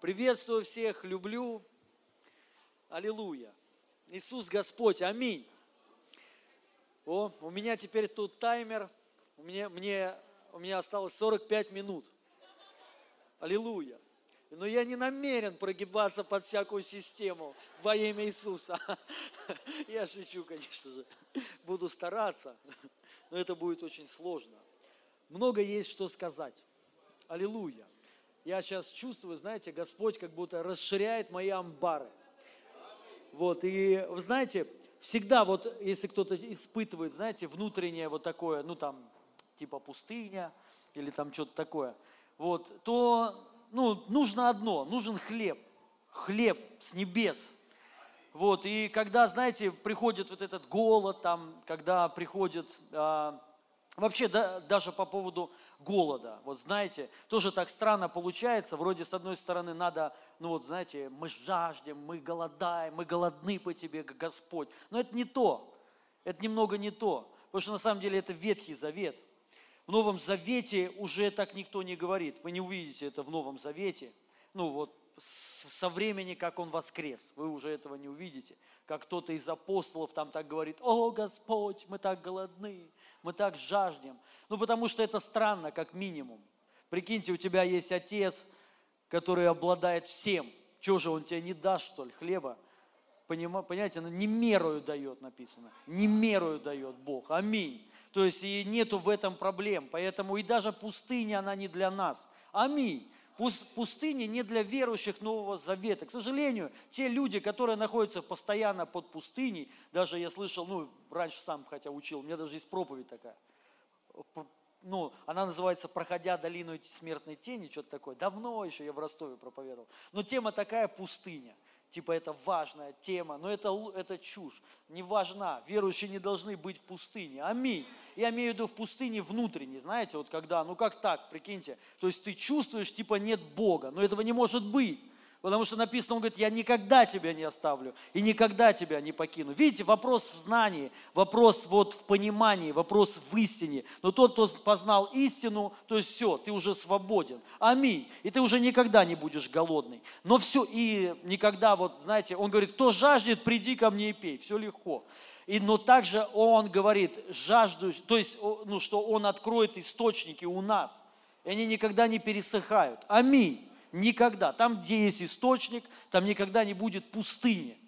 Приветствую всех, люблю. Аллилуйя. Иисус Господь, аминь. О, у меня теперь тут таймер. У меня, мне, у меня осталось 45 минут. Аллилуйя. Но я не намерен прогибаться под всякую систему во имя Иисуса. Я шучу, конечно же. Буду стараться, но это будет очень сложно. Много есть что сказать. Аллилуйя. Я сейчас чувствую, знаете, Господь как будто расширяет мои амбары. Вот, и вы знаете, всегда вот, если кто-то испытывает, знаете, внутреннее вот такое, ну там, типа пустыня или там что-то такое, вот, то ну, нужно одно, нужен хлеб, хлеб с небес. Вот, и когда, знаете, приходит вот этот голод, там, когда приходит, а, вообще да, даже по поводу голода, вот знаете, тоже так странно получается, вроде с одной стороны надо, ну вот знаете, мы жаждем, мы голодаем, мы голодны по тебе, Господь, но это не то, это немного не то, потому что на самом деле это Ветхий Завет – в Новом Завете уже так никто не говорит. Вы не увидите это в Новом Завете. Ну вот со времени, как Он воскрес, вы уже этого не увидите. Как кто-то из апостолов там так говорит, о Господь, мы так голодны, мы так жаждем. Ну потому что это странно, как минимум. Прикиньте, у тебя есть отец, который обладает всем. Чего же он тебе не даст, что ли, хлеба? Понимаете, не мерою дает, написано. Не мерою дает Бог. Аминь. То есть и нету в этом проблем. Поэтому и даже пустыня, она не для нас. Аминь. Пустыня не для верующих Нового Завета. К сожалению, те люди, которые находятся постоянно под пустыней, даже я слышал, ну, раньше сам хотя учил, у меня даже есть проповедь такая, ну, она называется «Проходя долину смертной тени», что-то такое. Давно еще я в Ростове проповедовал. Но тема такая «Пустыня» типа это важная тема, но это, это чушь, не важна. Верующие не должны быть в пустыне. Аминь. Я имею в виду в пустыне внутренней, знаете, вот когда, ну как так, прикиньте, то есть ты чувствуешь, типа нет Бога, но этого не может быть. Потому что написано, он говорит, я никогда тебя не оставлю и никогда тебя не покину. Видите, вопрос в знании, вопрос вот в понимании, вопрос в истине. Но тот, кто познал истину, то есть все, ты уже свободен. Аминь. И ты уже никогда не будешь голодный. Но все, и никогда, вот знаете, он говорит, кто жаждет, приди ко мне и пей. Все легко. И, но также он говорит, жажду, то есть, ну, что он откроет источники у нас. И они никогда не пересыхают. Аминь. Никогда. Там, где есть источник, там никогда не будет пустыни.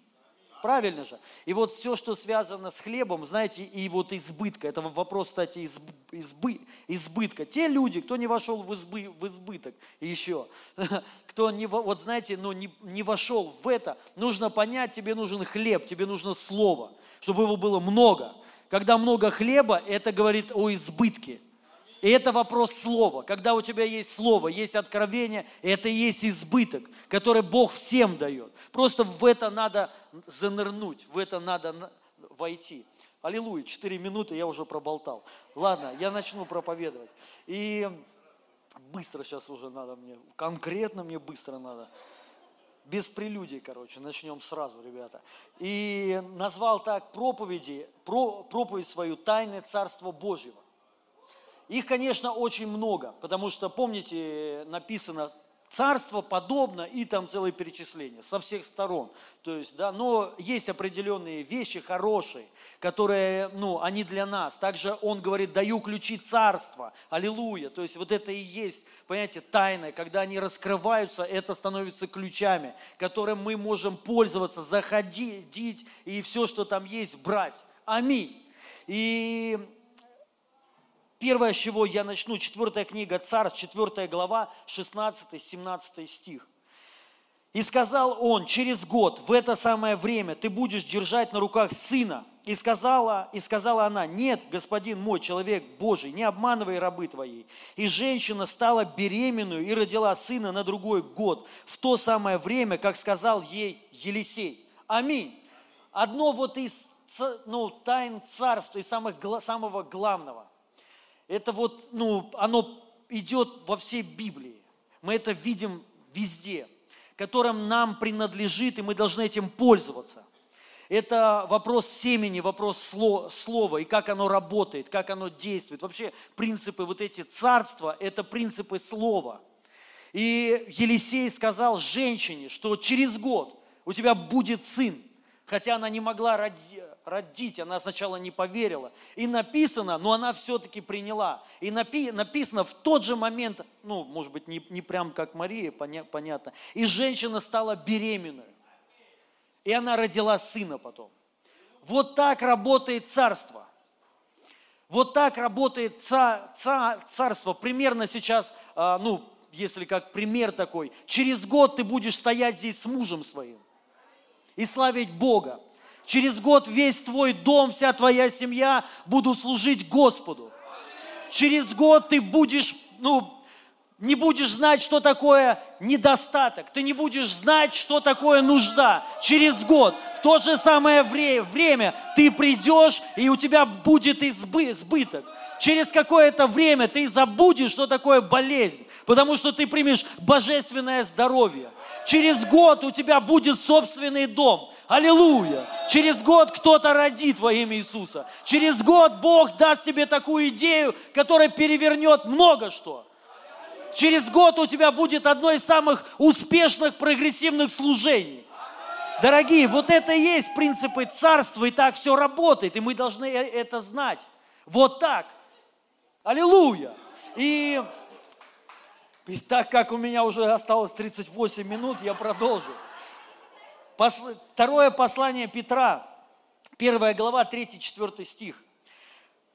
Правильно же? И вот все, что связано с хлебом, знаете, и вот избытка, это вопрос, кстати, изб, избы, избытка. Те люди, кто не вошел в, избы, в избыток еще, кто не, вот знаете, ну, не, не вошел в это, нужно понять, тебе нужен хлеб, тебе нужно слово, чтобы его было много. Когда много хлеба, это говорит о избытке. И это вопрос слова. Когда у тебя есть слово, есть откровение, это и есть избыток, который Бог всем дает. Просто в это надо занырнуть, в это надо войти. Аллилуйя, четыре минуты я уже проболтал. Ладно, я начну проповедовать. И быстро сейчас уже надо мне, конкретно мне быстро надо. Без прелюдий, короче, начнем сразу, ребята. И назвал так проповеди, про, проповедь свою «Тайны Царства Божьего». Их, конечно, очень много, потому что, помните, написано царство подобно и там целое перечисление со всех сторон. То есть, да, но есть определенные вещи хорошие, которые, ну, они для нас. Также он говорит, даю ключи царства, аллилуйя. То есть вот это и есть, понимаете, тайна. Когда они раскрываются, это становится ключами, которым мы можем пользоваться, заходить и все, что там есть, брать. Аминь. И Первое, с чего я начну, четвертая книга Царств, четвертая глава, 16-17 стих. «И сказал он, через год, в это самое время, ты будешь держать на руках сына. И сказала, и сказала она, нет, господин мой, человек Божий, не обманывай рабы твоей. И женщина стала беременную и родила сына на другой год, в то самое время, как сказал ей Елисей. Аминь. Одно вот из ну, тайн царства и самых, самого главного. Это вот, ну, оно идет во всей Библии. Мы это видим везде, которым нам принадлежит, и мы должны этим пользоваться. Это вопрос семени, вопрос слова, и как оно работает, как оно действует. Вообще принципы вот эти царства – это принципы слова. И Елисей сказал женщине, что через год у тебя будет сын. Хотя она не могла родить, она сначала не поверила. И написано, но она все-таки приняла. И напи, написано в тот же момент, ну, может быть, не, не прям как Мария, поня, понятно. И женщина стала беременной. И она родила сына потом. Вот так работает царство. Вот так работает ца, ца, царство. Примерно сейчас, а, ну, если как пример такой, через год ты будешь стоять здесь с мужем своим и славить Бога. Через год весь твой дом, вся твоя семья будут служить Господу. Через год ты будешь, ну, не будешь знать, что такое недостаток, ты не будешь знать, что такое нужда. Через год, в то же самое время, ты придешь, и у тебя будет избыток. Через какое-то время ты забудешь, что такое болезнь, потому что ты примешь божественное здоровье. Через год у тебя будет собственный дом. Аллилуйя! Через год кто-то родит во имя Иисуса. Через год Бог даст тебе такую идею, которая перевернет много что. Через год у тебя будет одно из самых успешных прогрессивных служений. Дорогие, вот это и есть принципы царства, и так все работает, и мы должны э, это знать. Вот так. Аллилуйя. И, и так как у меня уже осталось 38 минут, я продолжу. Второе послание Петра, первая глава, 3-4 стих.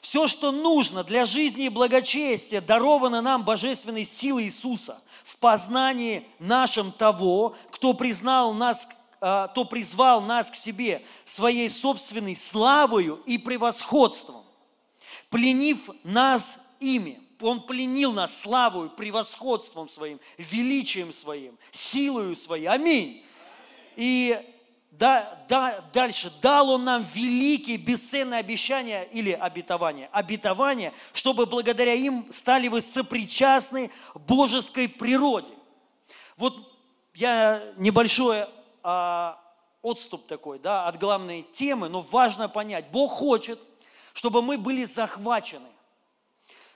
Все, что нужно для жизни и благочестия, даровано нам божественной силой Иисуса в познании нашем того, кто признал нас, а, кто призвал нас к себе своей собственной славою и превосходством, пленив нас ими. Он пленил нас славою, превосходством своим, величием своим, силою своей. Аминь. И да, да, дальше, дал Он нам великие, бесценные обещания или обетования, обетования, чтобы благодаря им стали вы сопричастны божеской природе. Вот я небольшой а, отступ такой, да, от главной темы, но важно понять, Бог хочет, чтобы мы были захвачены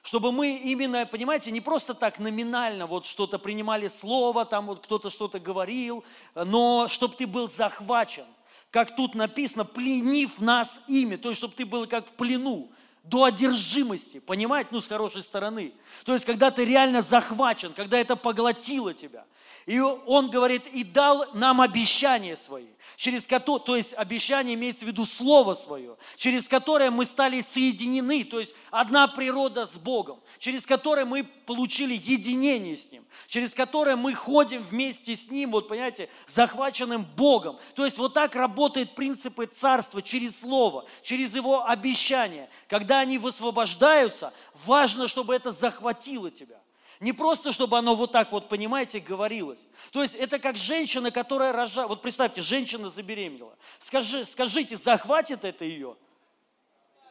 чтобы мы именно, понимаете, не просто так номинально вот что-то принимали слово, там вот кто-то что-то говорил, но чтобы ты был захвачен, как тут написано, пленив нас ими, то есть чтобы ты был как в плену, до одержимости, понимаете, ну с хорошей стороны. То есть когда ты реально захвачен, когда это поглотило тебя – и он говорит, и дал нам обещания свои, через которое, то есть обещание имеется в виду слово свое, через которое мы стали соединены, то есть одна природа с Богом, через которое мы получили единение с Ним, через которое мы ходим вместе с Ним, вот понимаете, захваченным Богом. То есть вот так работают принципы царства через слово, через Его обещания. Когда они высвобождаются, важно, чтобы это захватило тебя. Не просто, чтобы оно вот так вот, понимаете, говорилось. То есть это как женщина, которая рожает. Вот представьте, женщина забеременела. Скажи, скажите, захватит это ее?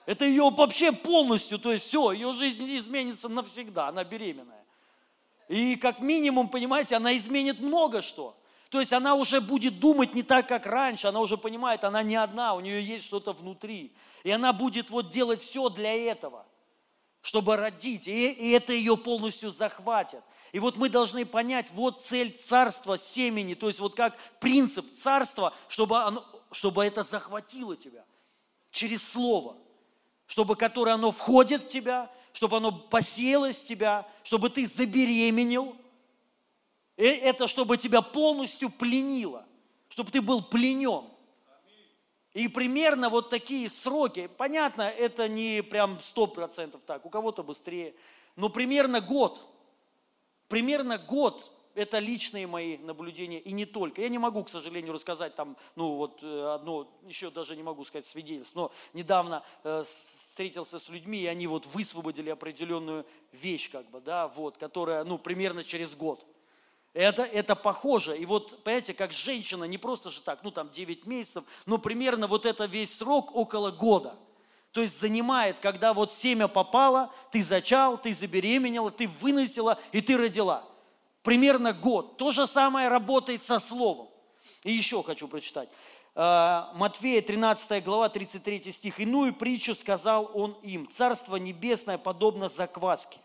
Это ее вообще полностью, то есть все, ее жизнь изменится навсегда, она беременная. И как минимум, понимаете, она изменит много что. То есть она уже будет думать не так, как раньше, она уже понимает, она не одна, у нее есть что-то внутри. И она будет вот делать все для этого чтобы родить, и, и это ее полностью захватит. И вот мы должны понять, вот цель царства семени, то есть вот как принцип царства, чтобы, оно, чтобы это захватило тебя через слово, чтобы которое оно входит в тебя, чтобы оно посеялось в тебя, чтобы ты забеременел. И это чтобы тебя полностью пленило, чтобы ты был пленен. И примерно вот такие сроки, понятно, это не прям сто процентов так, у кого-то быстрее, но примерно год, примерно год, это личные мои наблюдения, и не только. Я не могу, к сожалению, рассказать там, ну вот э, одно, еще даже не могу сказать свидетельство, но недавно э, встретился с людьми, и они вот высвободили определенную вещь, как бы, да, вот, которая, ну, примерно через год – это, это похоже. И вот, понимаете, как женщина, не просто же так, ну там 9 месяцев, но примерно вот это весь срок около года. То есть занимает, когда вот семя попало, ты зачал, ты забеременела, ты выносила и ты родила. Примерно год. То же самое работает со словом. И еще хочу прочитать. А, Матфея 13 глава 33 стих. «Иную притчу сказал он им. Царство небесное подобно закваске,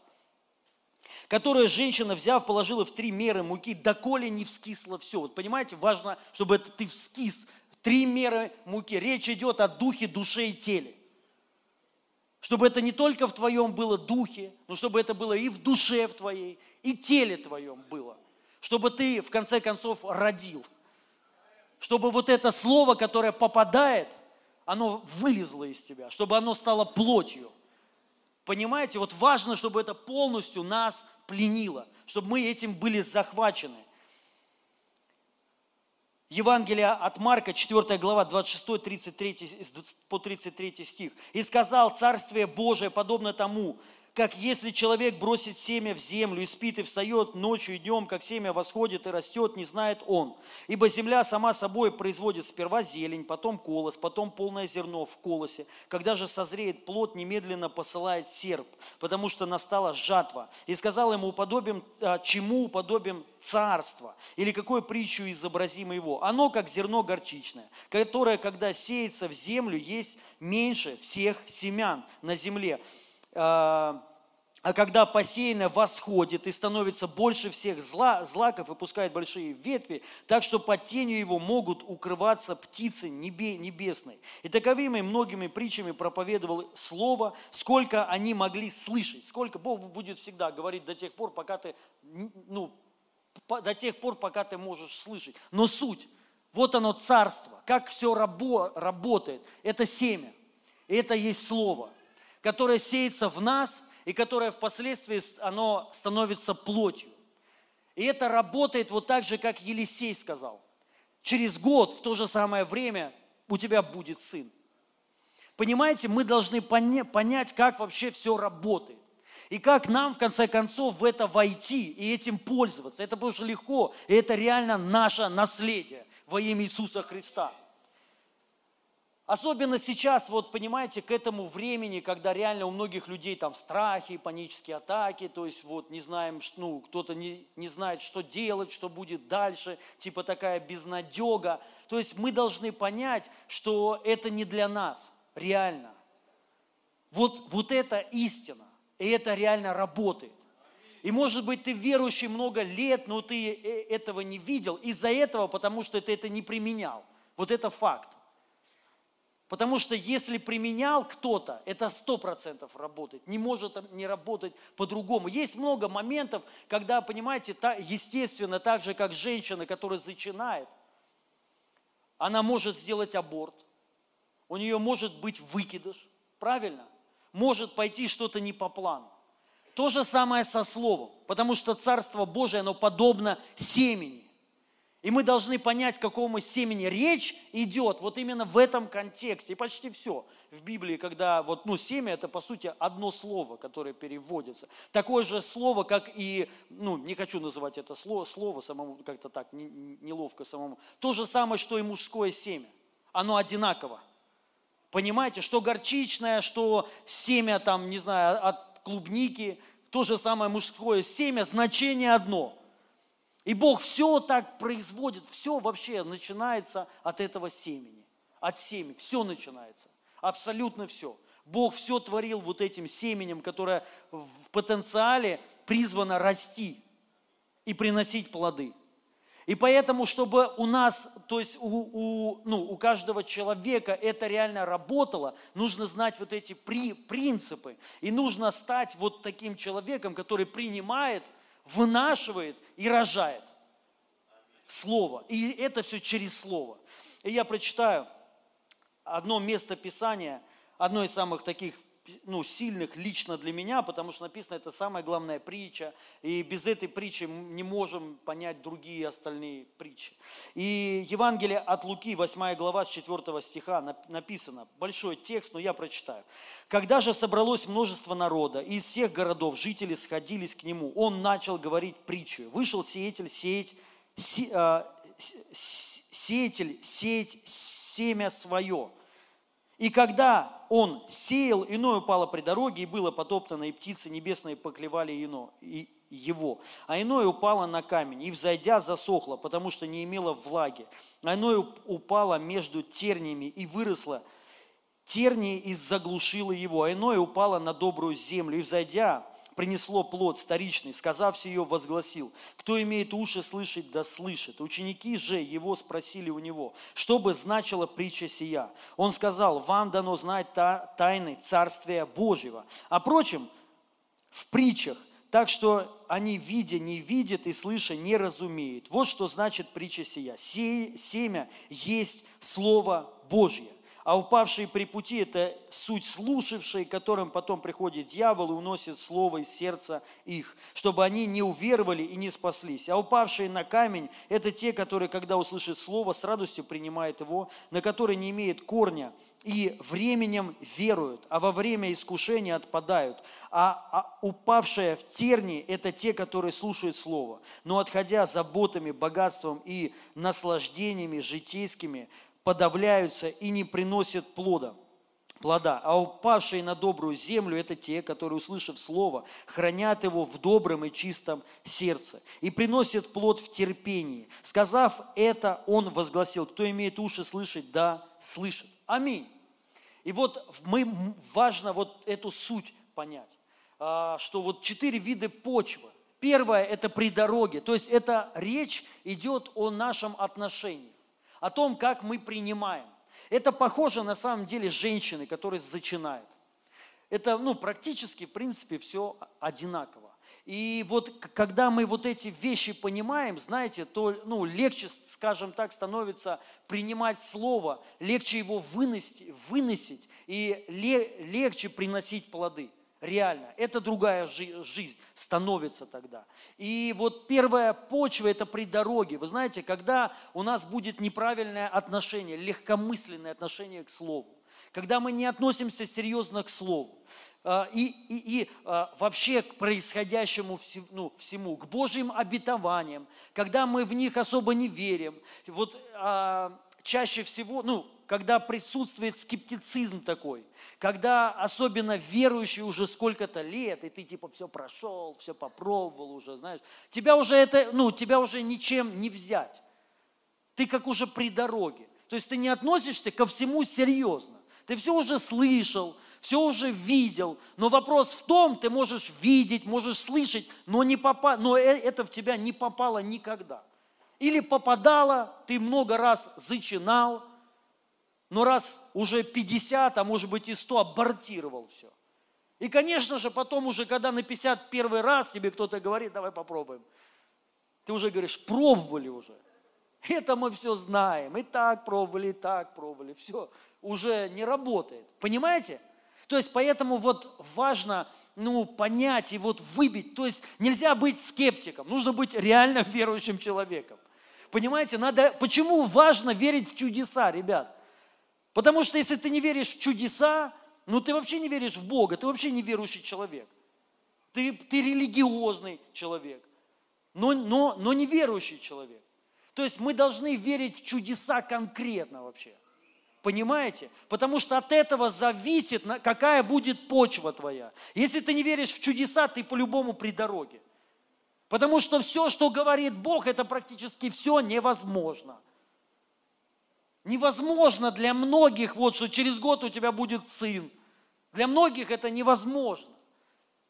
которое женщина, взяв, положила в три меры муки, доколе не вскисло все. Вот понимаете, важно, чтобы это ты вскис. Три меры муки. Речь идет о духе, душе и теле. Чтобы это не только в твоем было духе, но чтобы это было и в душе в твоей, и теле твоем было. Чтобы ты, в конце концов, родил. Чтобы вот это слово, которое попадает, оно вылезло из тебя, чтобы оно стало плотью. Понимаете, вот важно, чтобы это полностью нас пленило, чтобы мы этим были захвачены. Евангелие от Марка, 4 глава, 26, 33, по 33 стих. «И сказал, Царствие Божие подобно тому, как если человек бросит семя в землю и спит, и встает ночью и днем, как семя восходит и растет, не знает он. Ибо земля сама собой производит сперва зелень, потом колос, потом полное зерно в колосе. Когда же созреет плод, немедленно посылает серп, потому что настала жатва. И сказал ему, уподобим, а, чему уподобим царство? Или какой притчу изобразим его? Оно, как зерно горчичное, которое, когда сеется в землю, есть меньше всех семян на земле а, а когда посеянное восходит и становится больше всех зла, злаков и пускает большие ветви, так что под тенью его могут укрываться птицы небе, небесной. И таковыми многими притчами проповедовал Слово, сколько они могли слышать, сколько Бог будет всегда говорить до тех пор, пока ты, ну, до тех пор, пока ты можешь слышать. Но суть, вот оно царство, как все рабо, работает, это семя, это есть Слово – которое сеется в нас и которое впоследствии оно становится плотью. И это работает вот так же, как Елисей сказал. Через год в то же самое время у тебя будет сын. Понимаете, мы должны понять, как вообще все работает. И как нам, в конце концов, в это войти и этим пользоваться. Это будет легко, и это реально наше наследие во имя Иисуса Христа. Особенно сейчас, вот понимаете, к этому времени, когда реально у многих людей там страхи, панические атаки, то есть вот не знаем, ну, кто-то не, не знает, что делать, что будет дальше, типа такая безнадега. То есть мы должны понять, что это не для нас, реально. Вот, вот это истина, и это реально работает. И может быть ты верующий много лет, но ты э, этого не видел из-за этого, потому что ты это не применял. Вот это факт. Потому что если применял кто-то, это сто процентов работает. Не может не работать по-другому. Есть много моментов, когда, понимаете, естественно, так же, как женщина, которая зачинает, она может сделать аборт, у нее может быть выкидыш, правильно? Может пойти что-то не по плану. То же самое со словом, потому что Царство Божие, оно подобно семени. И мы должны понять, к какому семени речь идет вот именно в этом контексте. И почти все в Библии, когда вот, ну, семя – это, по сути, одно слово, которое переводится. Такое же слово, как и, ну, не хочу называть это слово, слово самому, как-то так, неловко самому. То же самое, что и мужское семя. Оно одинаково. Понимаете, что горчичное, что семя, там, не знаю, от клубники, то же самое мужское семя, значение одно – и Бог все так производит, все вообще начинается от этого семени, от семени, все начинается, абсолютно все. Бог все творил вот этим семенем, которое в потенциале призвано расти и приносить плоды. И поэтому, чтобы у нас, то есть у, у, ну, у каждого человека это реально работало, нужно знать вот эти при, принципы. И нужно стать вот таким человеком, который принимает – вынашивает и рожает. Слово. И это все через Слово. И я прочитаю одно место Писания, одно из самых таких ну, сильных лично для меня, потому что написано, это самая главная притча, и без этой притчи не можем понять другие остальные притчи. И Евангелие от Луки, 8 глава, с 4 стиха написано, большой текст, но я прочитаю. «Когда же собралось множество народа, и из всех городов жители сходились к нему, он начал говорить притчу. Вышел сеятель сеять, се, э, сеятель сеять семя свое». И когда он сеял, иное упало при дороге, и было потоптано, и птицы небесные поклевали ино, и его. А иное упало на камень, и, взойдя, засохло, потому что не имело влаги. А иное упало между терниями, и выросло тернии, и заглушило его. А иное упало на добрую землю, и, взойдя, принесло плод старичный, сказав ее, возгласил, кто имеет уши слышать, да слышит. Ученики же его спросили у него, что бы значила притча сия. Он сказал, вам дано знать тайны Царствия Божьего. А прочим, в притчах, так что они, видя, не видят и слыша, не разумеют. Вот что значит притча сия. Семя есть Слово Божье а упавшие при пути – это суть слушавшие, которым потом приходит дьявол и уносит слово из сердца их, чтобы они не уверовали и не спаслись. А упавшие на камень – это те, которые, когда услышат слово, с радостью принимают его, на которые не имеет корня, и временем веруют, а во время искушения отпадают. А, а упавшие в терни – это те, которые слушают Слово, но отходя заботами, богатством и наслаждениями житейскими, подавляются и не приносят плода плода, а упавшие на добрую землю – это те, которые, услышав Слово, хранят его в добром и чистом сердце и приносят плод в терпении. Сказав это, он возгласил, кто имеет уши слышать, да, слышит. Аминь. И вот мы, важно вот эту суть понять, а, что вот четыре вида почвы. Первое – это при дороге, то есть это речь идет о нашем отношении о том, как мы принимаем. Это похоже на самом деле женщины, которые зачинают. Это ну, практически, в принципе, все одинаково. И вот когда мы вот эти вещи понимаем, знаете, то ну, легче, скажем так, становится принимать слово, легче его выносить, выносить и легче приносить плоды реально. Это другая жизнь становится тогда. И вот первая почва – это при дороге. Вы знаете, когда у нас будет неправильное отношение, легкомысленное отношение к Слову, когда мы не относимся серьезно к Слову, а, и, и, и а, вообще к происходящему ну, всему, к Божьим обетованиям, когда мы в них особо не верим. Вот а, чаще всего, ну, когда присутствует скептицизм такой, когда особенно верующий уже сколько-то лет, и ты типа все прошел, все попробовал уже, знаешь, тебя уже это, ну, тебя уже ничем не взять. Ты как уже при дороге. То есть ты не относишься ко всему серьезно. Ты все уже слышал, все уже видел, но вопрос в том, ты можешь видеть, можешь слышать, но, не попа... но э, это в тебя не попало никогда. Или попадало, ты много раз зачинал, но раз уже 50, а может быть и 100, абортировал все. И, конечно же, потом уже, когда на 51 раз тебе кто-то говорит, давай попробуем, ты уже говоришь, пробовали уже. Это мы все знаем. И так пробовали, и так пробовали. Все, уже не работает. Понимаете? То есть, поэтому вот важно ну, понять и вот выбить. То есть, нельзя быть скептиком. Нужно быть реально верующим человеком. Понимаете? Надо, почему важно верить в чудеса, ребят? Потому что если ты не веришь в чудеса, ну ты вообще не веришь в Бога, ты вообще не верующий человек. Ты, ты религиозный человек, но, но, но не верующий человек. То есть мы должны верить в чудеса конкретно вообще. Понимаете? Потому что от этого зависит, какая будет почва твоя. Если ты не веришь в чудеса, ты по-любому при дороге. Потому что все, что говорит Бог, это практически все невозможно. Невозможно для многих, вот, что через год у тебя будет сын. Для многих это невозможно.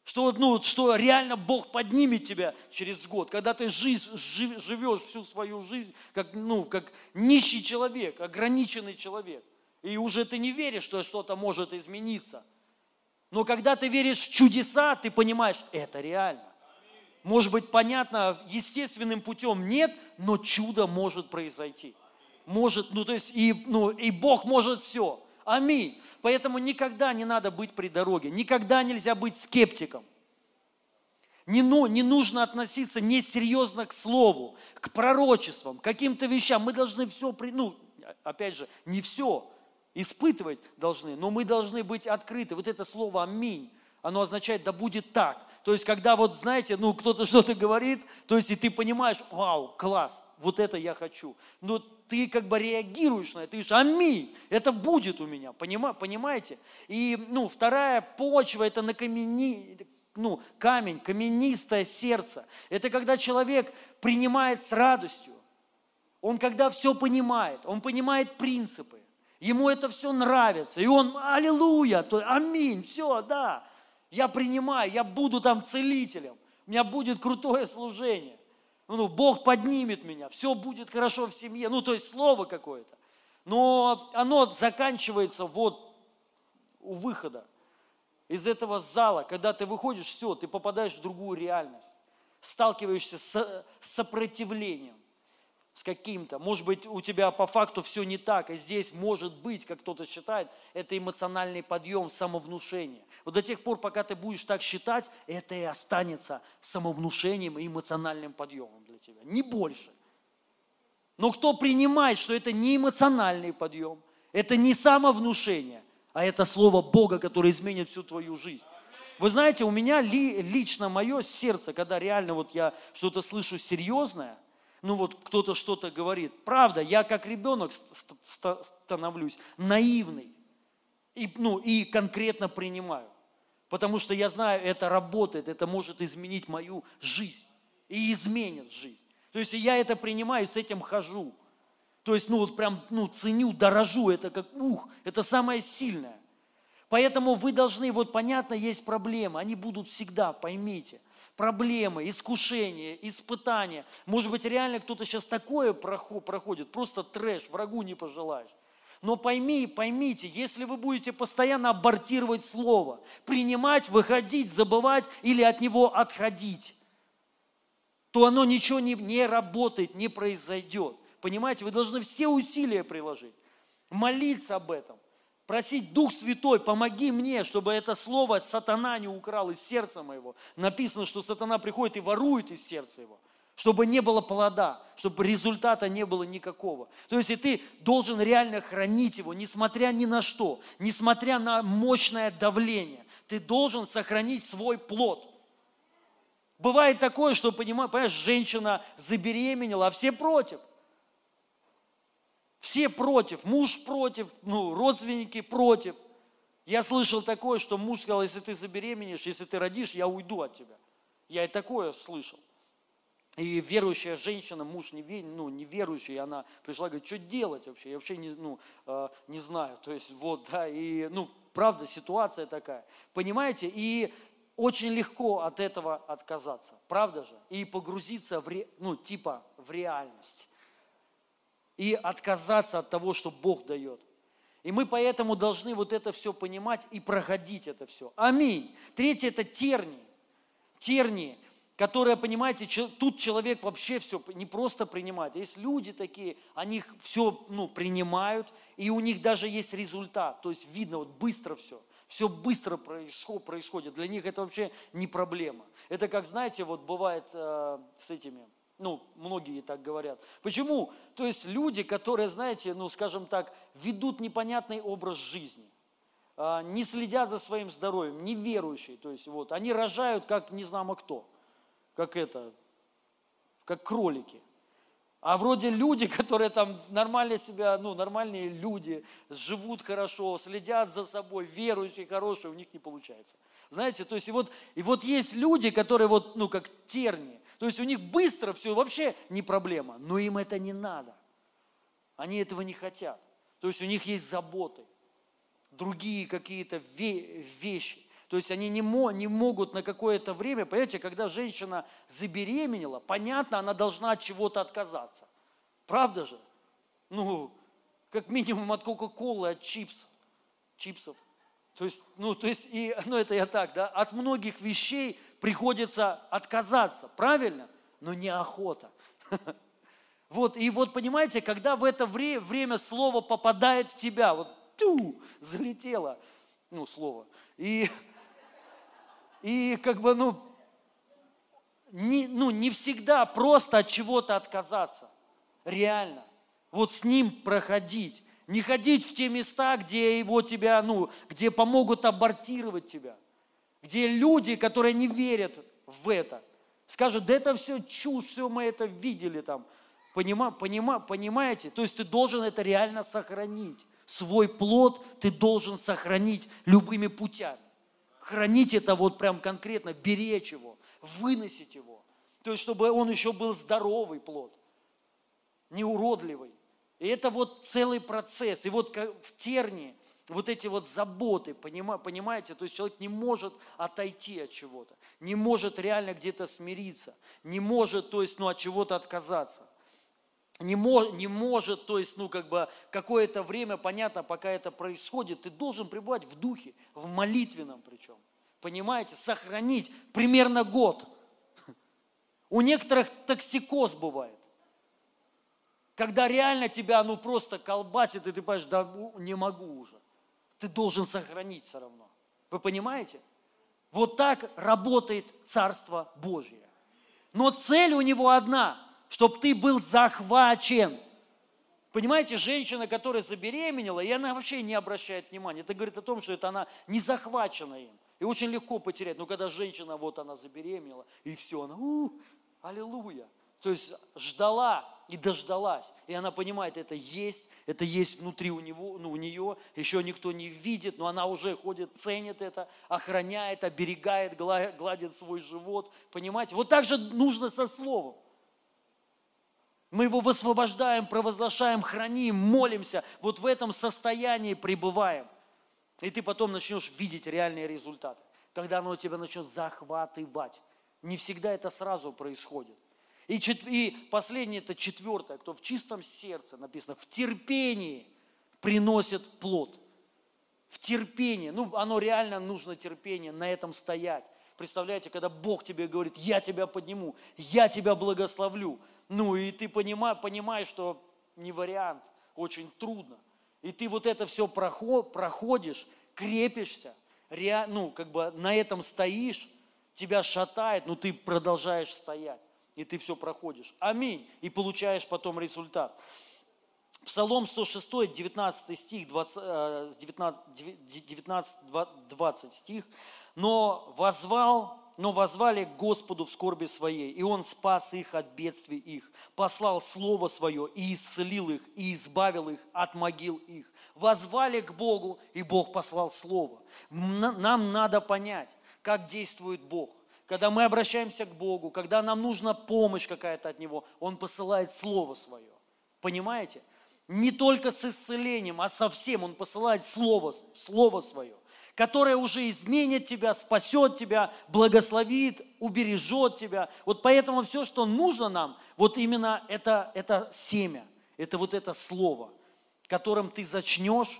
Что, ну, что реально Бог поднимет тебя через год, когда ты жизнь, жив, живешь всю свою жизнь как, ну, как нищий человек, ограниченный человек. И уже ты не веришь, что что-то может измениться. Но когда ты веришь в чудеса, ты понимаешь, это реально. Может быть, понятно, естественным путем нет, но чудо может произойти может, ну то есть и, ну, и Бог может все. Аминь. Поэтому никогда не надо быть при дороге, никогда нельзя быть скептиком. Не, ну, не нужно относиться несерьезно к слову, к пророчествам, к каким-то вещам. Мы должны все, при, ну, опять же, не все испытывать должны, но мы должны быть открыты. Вот это слово «аминь», оно означает «да будет так». То есть, когда вот, знаете, ну, кто-то что-то говорит, то есть, и ты понимаешь, вау, класс, вот это я хочу. Но ты как бы реагируешь на это, ты говоришь, аминь, это будет у меня, понимаете? И, ну, вторая почва, это на камени, ну, камень, каменистое сердце. Это когда человек принимает с радостью. Он когда все понимает, он понимает принципы. Ему это все нравится. И он, аллилуйя, то, аминь, все, да. Я принимаю, я буду там целителем. У меня будет крутое служение. Ну, Бог поднимет меня, все будет хорошо в семье. Ну, то есть слово какое-то. Но оно заканчивается вот у выхода из этого зала, когда ты выходишь, все, ты попадаешь в другую реальность, сталкиваешься с сопротивлением с каким-то. Может быть, у тебя по факту все не так, и здесь может быть, как кто-то считает, это эмоциональный подъем, самовнушение. Вот до тех пор, пока ты будешь так считать, это и останется самовнушением и эмоциональным подъемом для тебя, не больше. Но кто принимает, что это не эмоциональный подъем, это не самовнушение, а это слово Бога, которое изменит всю твою жизнь. Вы знаете, у меня ли, лично мое сердце, когда реально вот я что-то слышу серьезное, ну вот кто-то что-то говорит. Правда, я как ребенок становлюсь наивный и, ну, и конкретно принимаю. Потому что я знаю, это работает, это может изменить мою жизнь и изменит жизнь. То есть я это принимаю, с этим хожу. То есть, ну вот прям, ну ценю, дорожу, это как, ух, это самое сильное. Поэтому вы должны, вот понятно, есть проблемы, они будут всегда, поймите проблемы, искушения, испытания. Может быть, реально кто-то сейчас такое проходит, просто трэш, врагу не пожелаешь. Но пойми, поймите, если вы будете постоянно абортировать слово, принимать, выходить, забывать или от него отходить, то оно ничего не, не работает, не произойдет. Понимаете, вы должны все усилия приложить, молиться об этом, Просить Дух Святой, помоги мне, чтобы это слово сатана не украл из сердца моего. Написано, что сатана приходит и ворует из сердца его. Чтобы не было плода, чтобы результата не было никакого. То есть и ты должен реально хранить его, несмотря ни на что, несмотря на мощное давление. Ты должен сохранить свой плод. Бывает такое, что, понимаешь, женщина забеременела, а все против – все против, муж против, ну, родственники против. Я слышал такое, что муж сказал, если ты забеременеешь, если ты родишь, я уйду от тебя. Я и такое слышал. И верующая женщина, муж не, ну, неверующий, она пришла, говорит, что делать вообще? Я вообще не, ну, э, не знаю. То есть вот, да, и, ну, правда, ситуация такая. Понимаете? И очень легко от этого отказаться, правда же? И погрузиться в, ре, ну, типа в реальность и отказаться от того, что Бог дает. И мы поэтому должны вот это все понимать и проходить это все. Аминь. Третье – это тернии. Тернии, которые, понимаете, тут человек вообще все не просто принимает. Есть люди такие, они все ну, принимают, и у них даже есть результат. То есть видно, вот быстро все. Все быстро происходит. Для них это вообще не проблема. Это как, знаете, вот бывает э, с этими ну, многие так говорят. Почему? То есть люди, которые, знаете, ну, скажем так, ведут непонятный образ жизни, а, не следят за своим здоровьем, неверующие, то есть вот, они рожают как не знамо кто, как это, как кролики. А вроде люди, которые там нормально себя, ну, нормальные люди, живут хорошо, следят за собой, верующие, хорошие, у них не получается. Знаете, то есть и вот, и вот есть люди, которые вот, ну, как терни, то есть у них быстро все вообще не проблема, но им это не надо. Они этого не хотят. То есть у них есть заботы, другие какие-то вещи. То есть они не, мо, не могут на какое-то время, понимаете, когда женщина забеременела, понятно, она должна от чего-то отказаться. Правда же? Ну, как минимум от Кока-Колы, от чипсов. чипсов. То есть, ну, то есть, и, ну, это я так, да, от многих вещей приходится отказаться, правильно? Но неохота. Вот, и вот понимаете, когда в это вре- время слово попадает в тебя, вот тю, залетело, ну, слово, и, и как бы, ну, не, ну, не всегда просто от чего-то отказаться, реально. Вот с ним проходить, не ходить в те места, где его тебя, ну, где помогут абортировать тебя где люди, которые не верят в это, скажут, да это все чушь, все мы это видели там. Понима, понима, понимаете? То есть ты должен это реально сохранить. Свой плод ты должен сохранить любыми путями. Хранить это вот прям конкретно, беречь его, выносить его. То есть, чтобы он еще был здоровый плод, не уродливый. И это вот целый процесс. И вот в тернии вот эти вот заботы, понимаете? То есть человек не может отойти от чего-то, не может реально где-то смириться, не может, то есть, ну, от чего-то отказаться. Не, мо, не может, то есть, ну, как бы, какое-то время, понятно, пока это происходит, ты должен пребывать в духе, в молитвенном причем. Понимаете? Сохранить примерно год. У некоторых токсикоз бывает. Когда реально тебя, ну, просто колбасит, и ты понимаешь, да, ну, не могу уже ты должен сохранить все равно. Вы понимаете? Вот так работает Царство Божье. Но цель у него одна, чтобы ты был захвачен. Понимаете, женщина, которая забеременела, и она вообще не обращает внимания. Это говорит о том, что это она не захвачена им. И очень легко потерять. Но когда женщина, вот она забеременела, и все, она, у, аллилуйя. То есть ждала и дождалась. И она понимает, это есть, это есть внутри у, него, ну, у нее, еще никто не видит, но она уже ходит, ценит это, охраняет, оберегает, гладит свой живот. Понимаете? Вот так же нужно со словом. Мы его высвобождаем, провозглашаем, храним, молимся. Вот в этом состоянии пребываем. И ты потом начнешь видеть реальные результаты. Когда оно тебя начнет захватывать. Не всегда это сразу происходит. И, и последнее, это четвертое, кто в чистом сердце написано, в терпении приносит плод. В терпении. Ну, оно реально нужно терпение, на этом стоять. Представляете, когда Бог тебе говорит, я тебя подниму, я тебя благословлю. Ну, и ты понимаешь, понимаешь что не вариант, очень трудно. И ты вот это все проходишь, крепишься, ну, как бы на этом стоишь, тебя шатает, но ты продолжаешь стоять и ты все проходишь. Аминь. И получаешь потом результат. Псалом 106, 19 стих, 20, 19, 19 20 стих. «Но возвал, но возвали к Господу в скорби своей, и Он спас их от бедствий их, послал Слово Свое и исцелил их, и избавил их от могил их. Возвали к Богу, и Бог послал Слово. Нам надо понять, как действует Бог когда мы обращаемся к Богу, когда нам нужна помощь какая-то от Него, Он посылает Слово Свое. Понимаете? Не только с исцелением, а совсем Он посылает Слово, Слово Свое, которое уже изменит тебя, спасет тебя, благословит, убережет тебя. Вот поэтому все, что нужно нам, вот именно это, это семя, это вот это Слово, которым ты зачнешь,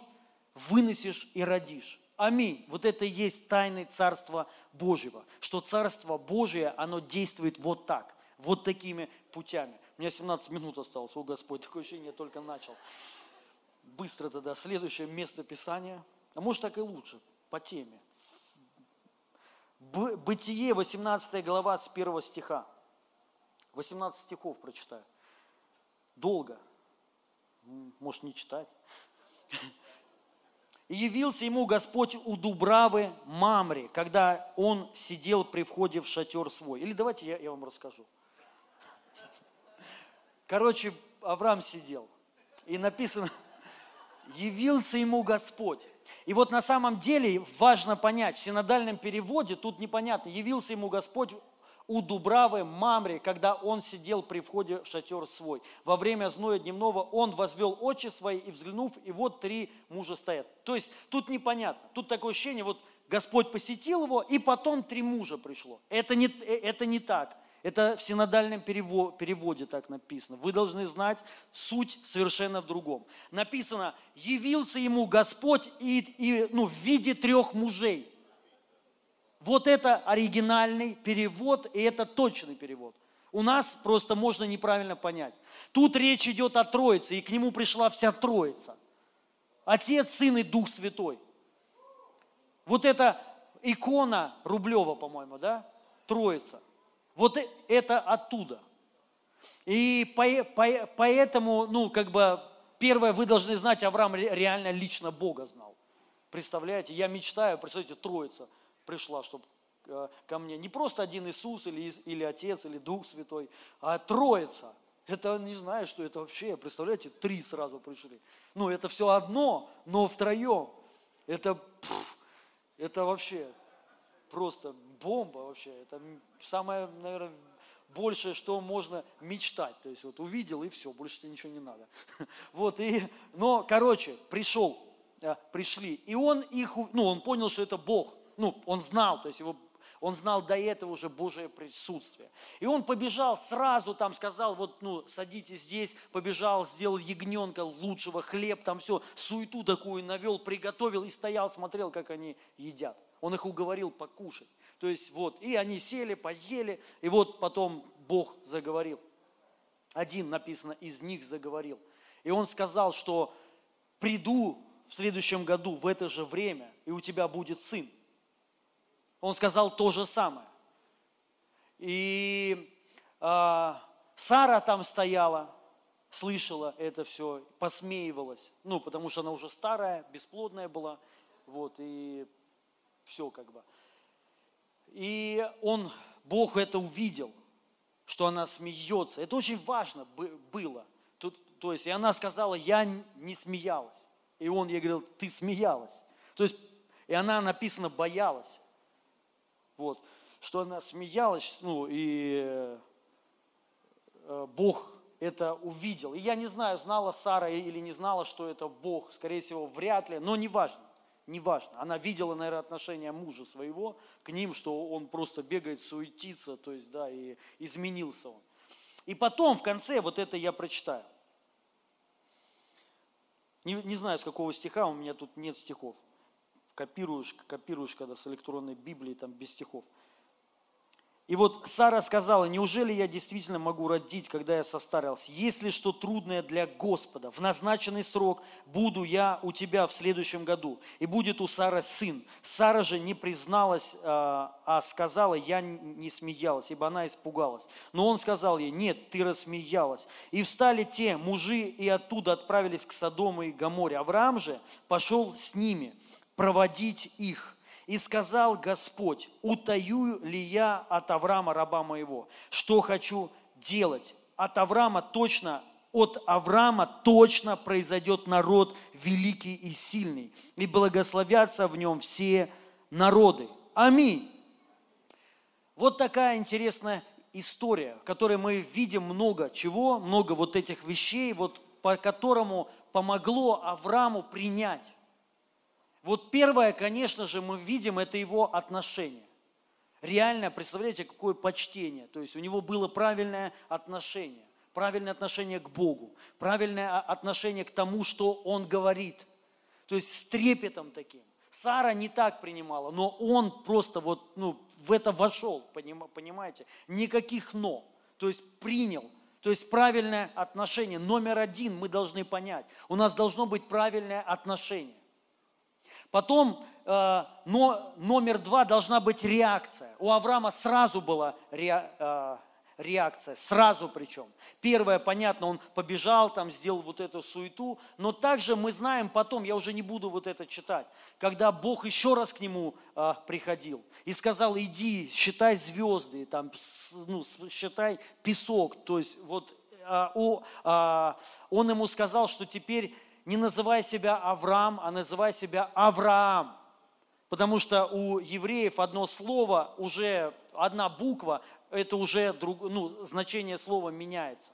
вынесешь и родишь. Аминь. Вот это и есть тайны Царства Божьего, что Царство Божие, оно действует вот так, вот такими путями. У меня 17 минут осталось, о Господь, такое ощущение, я только начал. Быстро тогда, следующее место Писания, а может так и лучше, по теме. Бытие, 18 глава, с 1 стиха. 18 стихов прочитаю. Долго. Может, не читать. Явился ему Господь у Дубравы Мамри, когда он сидел при входе в шатер свой. Или давайте я, я вам расскажу. Короче, Авраам сидел. И написано, явился ему Господь. И вот на самом деле важно понять, в синодальном переводе тут непонятно, явился ему Господь у Дубравы Мамри, когда он сидел при входе в шатер свой. Во время зноя дневного он возвел очи свои и взглянув, и вот три мужа стоят. То есть тут непонятно. Тут такое ощущение, вот Господь посетил его, и потом три мужа пришло. Это не, это не так. Это в синодальном переводе так написано. Вы должны знать суть совершенно в другом. Написано, явился ему Господь и, и, ну, в виде трех мужей. Вот это оригинальный перевод, и это точный перевод. У нас просто можно неправильно понять. Тут речь идет о Троице, и к нему пришла вся Троица. Отец, Сын и Дух Святой. Вот эта икона Рублева, по-моему, да? Троица. Вот э, это оттуда. И поэтому, ну, как бы, первое, вы должны знать, Авраам реально лично Бога знал. Представляете, я мечтаю, представьте, Троица – пришла, чтобы э, ко мне. Не просто один Иисус или, или Отец, или Дух Святой, а Троица. Это не знаю, что это вообще, представляете, три сразу пришли. Ну, это все одно, но втроем. Это, пфф, это вообще просто бомба вообще. Это самое, наверное, большее, что можно мечтать. То есть вот увидел и все, больше тебе ничего не надо. Вот и, но, короче, пришел э, пришли. И он их, ну, он понял, что это Бог. Ну, он знал, то есть его он знал до этого уже Божие присутствие. И он побежал сразу, там сказал, вот, ну, садитесь здесь, побежал, сделал ягненка лучшего, хлеб, там все, суету такую навел, приготовил и стоял, смотрел, как они едят. Он их уговорил покушать. То есть вот, и они сели, поели, и вот потом Бог заговорил. Один, написано, из них заговорил. И он сказал, что приду в следующем году в это же время, и у тебя будет сын. Он сказал то же самое. И э, Сара там стояла, слышала это все, посмеивалась. Ну, потому что она уже старая, бесплодная была. Вот, и все как бы. И он, Бог это увидел, что она смеется. Это очень важно было. Тут, то есть, и она сказала, я не смеялась. И он ей говорил, ты смеялась. То есть, и она, написано, боялась. Вот. Что она смеялась, ну, и э, Бог это увидел. И я не знаю, знала Сара или не знала, что это Бог, скорее всего, вряд ли, но неважно, неважно. Она видела, наверное, отношение мужа своего к ним, что он просто бегает, суетится, то есть, да, и изменился он. И потом, в конце, вот это я прочитаю. Не, не знаю, с какого стиха, у меня тут нет стихов копируешь, копируешь, когда с электронной Библии, там без стихов. И вот Сара сказала, неужели я действительно могу родить, когда я состарился? Если что трудное для Господа, в назначенный срок буду я у тебя в следующем году, и будет у Сары сын. Сара же не призналась, а, а сказала, я не смеялась, ибо она испугалась. Но он сказал ей, нет, ты рассмеялась. И встали те мужи, и оттуда отправились к Содому и Гаморе. Авраам же пошел с ними – проводить их. И сказал Господь, утаю ли я от Авраама, раба моего, что хочу делать. От Авраама точно, от Авраама точно произойдет народ великий и сильный, и благословятся в нем все народы. Аминь. Вот такая интересная история, в которой мы видим много чего, много вот этих вещей, вот по которому помогло Аврааму принять вот первое, конечно же, мы видим, это его отношение. Реально, представляете, какое почтение. То есть у него было правильное отношение. Правильное отношение к Богу. Правильное отношение к тому, что он говорит. То есть с трепетом таким. Сара не так принимала, но он просто вот ну, в это вошел, понимаете? Никаких «но». То есть принял. То есть правильное отношение. Номер один мы должны понять. У нас должно быть правильное отношение. Потом э, но, номер два должна быть реакция. У Авраама сразу была ре, э, реакция, сразу причем. Первое, понятно, он побежал, там сделал вот эту суету, но также мы знаем потом, я уже не буду вот это читать, когда Бог еще раз к нему э, приходил и сказал, иди, считай звезды, там, ну, считай песок, то есть вот э, о, э, он ему сказал, что теперь не называй себя Авраам, а называй себя Авраам. Потому что у евреев одно слово, уже одна буква, это уже друг, ну, значение слова меняется.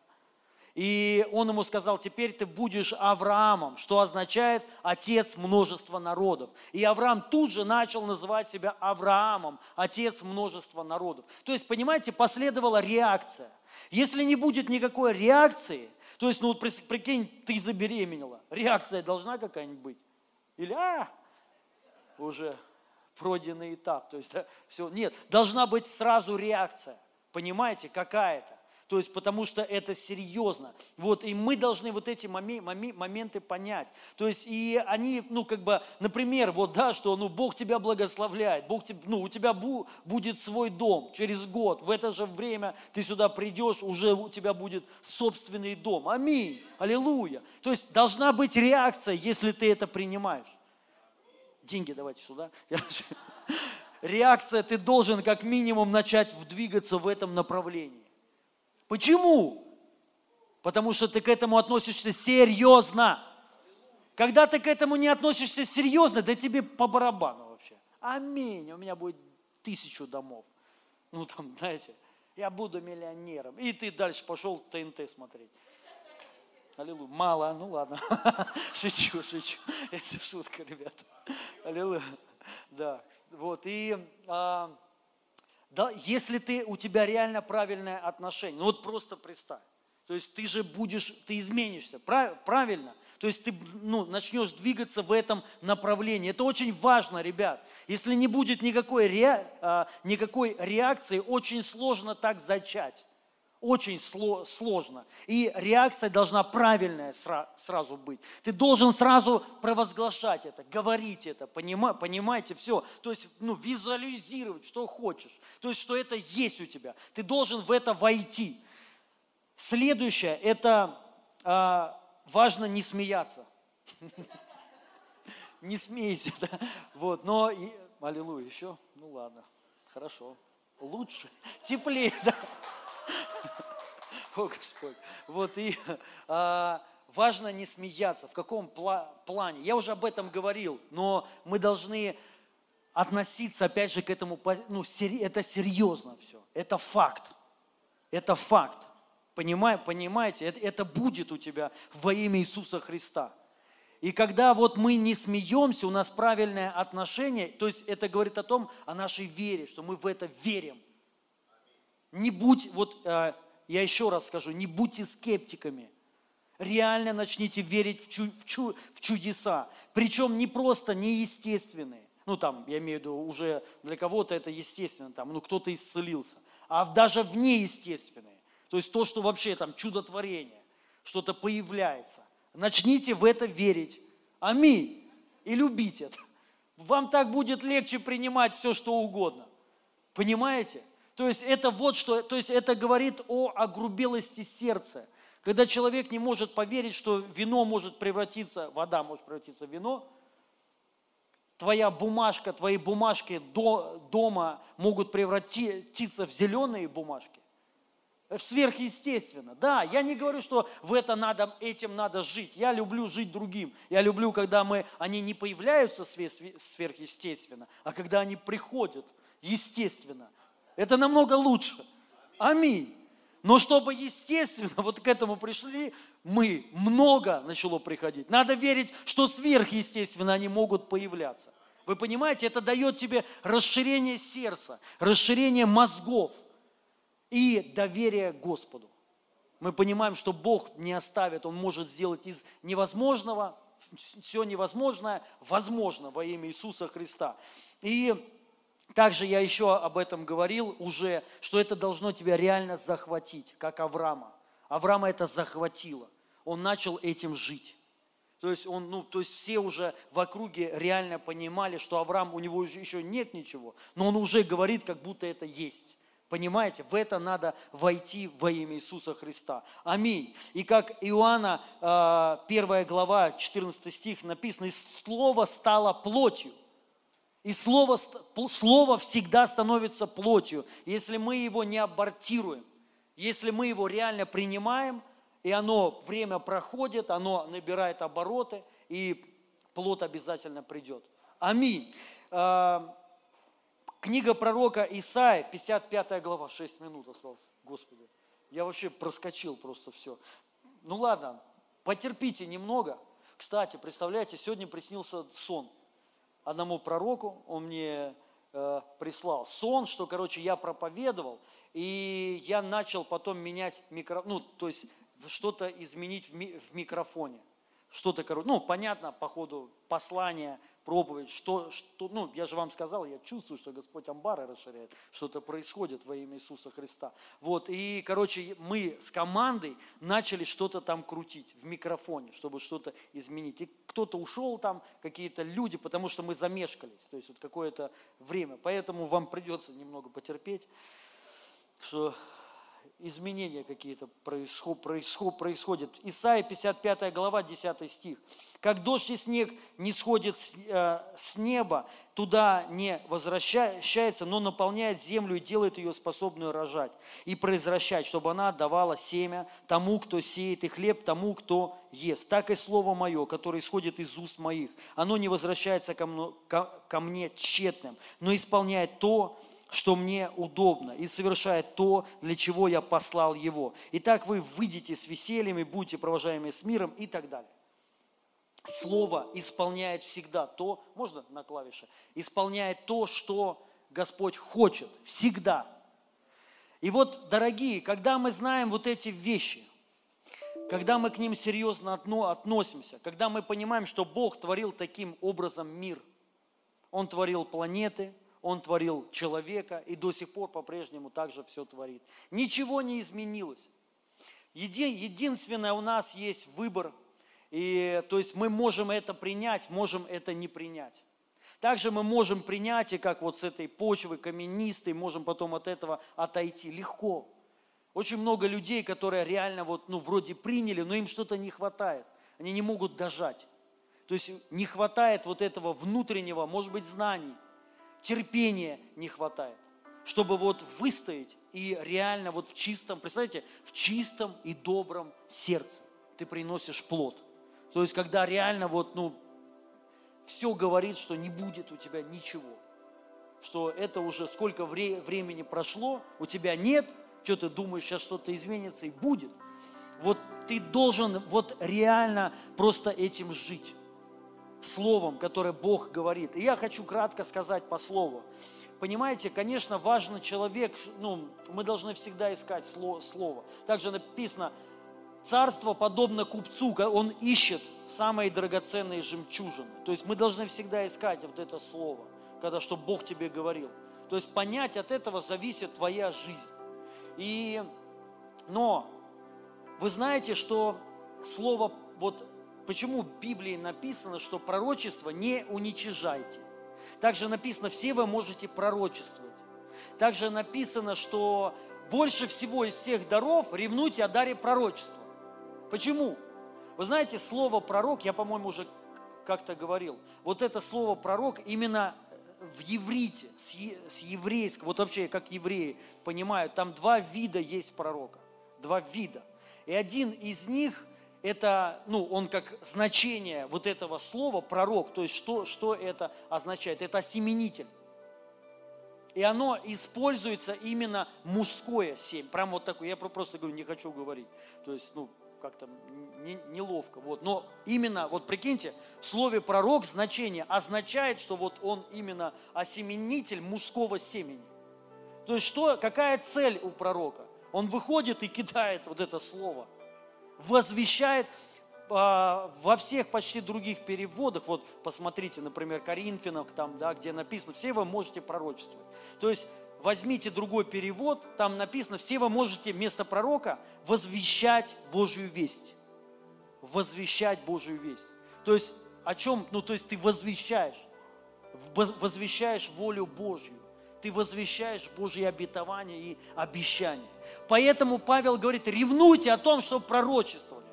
И он ему сказал, теперь ты будешь Авраамом, что означает отец множества народов. И Авраам тут же начал называть себя Авраамом, отец множества народов. То есть, понимаете, последовала реакция. Если не будет никакой реакции, то есть, ну вот прикинь, ты забеременела. Реакция должна какая-нибудь быть? Или, а, уже пройденный этап. То есть, да, все, нет, должна быть сразу реакция. Понимаете, какая-то. То есть, потому что это серьезно. Вот, и мы должны вот эти моменты понять. То есть, и они, ну, как бы, например, вот, да, что, ну, Бог тебя благословляет, Бог, тебе, ну, у тебя бу, будет свой дом через год. В это же время ты сюда придешь, уже у тебя будет собственный дом. Аминь. Аллилуйя. То есть, должна быть реакция, если ты это принимаешь. Деньги давайте сюда. Реакция, ты должен как минимум начать двигаться в этом направлении. Почему? Потому что ты к этому относишься серьезно. Когда ты к этому не относишься серьезно, да тебе по барабану вообще. Аминь, у меня будет тысячу домов. Ну там, знаете, я буду миллионером. И ты дальше пошел ТНТ смотреть. Аллилуйя. Мало, ну ладно. Шучу, шучу. Это шутка, ребята. Аллилуйя. Да, вот. И а, да, если ты, у тебя реально правильное отношение, ну вот просто представь. То есть ты же будешь, ты изменишься, правильно? То есть ты ну, начнешь двигаться в этом направлении. Это очень важно, ребят. Если не будет никакой, ре, а, никакой реакции, очень сложно так зачать. Очень сложно. И реакция должна правильная сразу быть. Ты должен сразу провозглашать это, говорить это, понимаете, все. То есть ну, визуализировать, что хочешь. То есть, что это есть у тебя. Ты должен в это войти. Следующее, это а, важно не смеяться. Не смейся. Вот, но, аллилуйя, еще, ну ладно, хорошо, лучше, теплее, да. О, Господь. Вот и а, важно не смеяться. В каком пла- плане? Я уже об этом говорил, но мы должны относиться, опять же, к этому, ну, это серьезно все. Это факт. Это факт. Понимай, понимаете, это, это будет у тебя во имя Иисуса Христа. И когда вот мы не смеемся, у нас правильное отношение, то есть это говорит о том, о нашей вере, что мы в это верим. Не будь, вот э, я еще раз скажу, не будьте скептиками. Реально начните верить в, чу, в, чу, в чудеса. Причем не просто неестественные. Ну там, я имею в виду, уже для кого-то это естественно, там, ну кто-то исцелился. А даже в неестественные. То есть то, что вообще там чудотворение, что-то появляется. Начните в это верить. Аминь. И любить это. Вам так будет легче принимать все, что угодно. Понимаете? То есть это вот что, то есть это говорит о огрубелости сердца. Когда человек не может поверить, что вино может превратиться, вода может превратиться в вино, твоя бумажка, твои бумажки до, дома могут превратиться в зеленые бумажки, сверхъестественно. Да, я не говорю, что в это надо, этим надо жить. Я люблю жить другим. Я люблю, когда мы, они не появляются сверхъестественно, а когда они приходят естественно. Это намного лучше. Аминь. Но чтобы естественно вот к этому пришли, мы, много начало приходить. Надо верить, что сверхъестественно они могут появляться. Вы понимаете, это дает тебе расширение сердца, расширение мозгов и доверие Господу. Мы понимаем, что Бог не оставит, Он может сделать из невозможного все невозможное возможно во имя Иисуса Христа. И также я еще об этом говорил уже, что это должно тебя реально захватить, как Авраама. Авраама это захватило. Он начал этим жить. То есть, он, ну, то есть все уже в округе реально понимали, что Авраам, у него еще нет ничего, но он уже говорит, как будто это есть. Понимаете, в это надо войти во имя Иисуса Христа. Аминь. И как Иоанна, 1 а, глава, 14 стих написано, «И слово стало плотью». И слово, слово всегда становится плотью, если мы его не абортируем, если мы его реально принимаем, и оно, время проходит, оно набирает обороты, и плод обязательно придет. Аминь. А, книга пророка Исаия, 55 глава, 6 минут осталось. Господи, я вообще проскочил просто все. Ну ладно, потерпите немного. Кстати, представляете, сегодня приснился сон – одному пророку, он мне э, прислал сон, что, короче, я проповедовал, и я начал потом менять микро, ну, то есть что-то изменить в, ми, в микрофоне. Что-то, короче, ну, понятно, по ходу послания, проповедь, что, что, ну, я же вам сказал, я чувствую, что Господь амбары расширяет, что-то происходит во имя Иисуса Христа. Вот, и, короче, мы с командой начали что-то там крутить в микрофоне, чтобы что-то изменить. И кто-то ушел там, какие-то люди, потому что мы замешкались, то есть вот какое-то время. Поэтому вам придется немного потерпеть, что изменения какие-то происход, происход, происходят. Исайя 55 глава, 10 стих. «Как дождь и снег не сходит с, э, с неба, туда не возвращается, но наполняет землю и делает ее способную рожать и произвращать, чтобы она отдавала семя тому, кто сеет, и хлеб тому, кто ест. Так и слово мое, которое исходит из уст моих, оно не возвращается ко мне тщетным, но исполняет то, что мне удобно, и совершает то, для чего я послал его. Итак, вы выйдете с весельем и будете провожаемы с миром и так далее. Слово исполняет всегда то, можно на клавише, исполняет то, что Господь хочет, всегда. И вот, дорогие, когда мы знаем вот эти вещи, когда мы к ним серьезно относимся, когда мы понимаем, что Бог творил таким образом мир, Он творил планеты, Он творил человека и до сих пор по-прежнему также все творит. Ничего не изменилось. Еди, единственное, у нас есть выбор – и то есть мы можем это принять, можем это не принять. Также мы можем принять, и как вот с этой почвы каменистой, можем потом от этого отойти легко. Очень много людей, которые реально вот, ну, вроде приняли, но им что-то не хватает. Они не могут дожать. То есть не хватает вот этого внутреннего, может быть, знаний, терпения не хватает, чтобы вот выстоять и реально вот в чистом, представляете, в чистом и добром сердце ты приносишь плод – то есть, когда реально вот, ну, все говорит, что не будет у тебя ничего. Что это уже сколько вре- времени прошло, у тебя нет, что ты думаешь, сейчас что-то изменится и будет. Вот ты должен вот реально просто этим жить. Словом, которое Бог говорит. И я хочу кратко сказать по слову. Понимаете, конечно, важно человек, ну, мы должны всегда искать слово. Также написано, Царство подобно купцу, он ищет самые драгоценные жемчужины. То есть мы должны всегда искать вот это слово, когда что Бог тебе говорил. То есть понять от этого зависит твоя жизнь. И, но вы знаете, что слово, вот почему в Библии написано, что пророчество не уничижайте. Также написано, все вы можете пророчествовать. Также написано, что больше всего из всех даров ревнуйте о даре пророчества. Почему? Вы знаете, слово пророк, я, по-моему, уже как-то говорил, вот это слово пророк именно в еврите, с еврейского, вот вообще как евреи понимают, там два вида есть пророка, два вида. И один из них, это, ну, он как значение вот этого слова пророк, то есть что, что это означает? Это осеменитель. И оно используется именно мужское семя. Прям вот такое. Я просто говорю, не хочу говорить. То есть, ну, как-то не, неловко. Вот. Но именно, вот прикиньте, в слове пророк значение означает, что вот он именно осеменитель мужского семени. То есть что, какая цель у пророка? Он выходит и кидает вот это слово, возвещает а, во всех почти других переводах, вот посмотрите, например, Коринфянах, там, да, где написано, все вы можете пророчествовать. То есть возьмите другой перевод, там написано, все вы можете вместо пророка возвещать Божью весть. Возвещать Божью весть. То есть о чем? Ну, то есть ты возвещаешь, возвещаешь волю Божью. Ты возвещаешь Божьи обетования и обещания. Поэтому Павел говорит, ревнуйте о том, чтобы пророчествовали.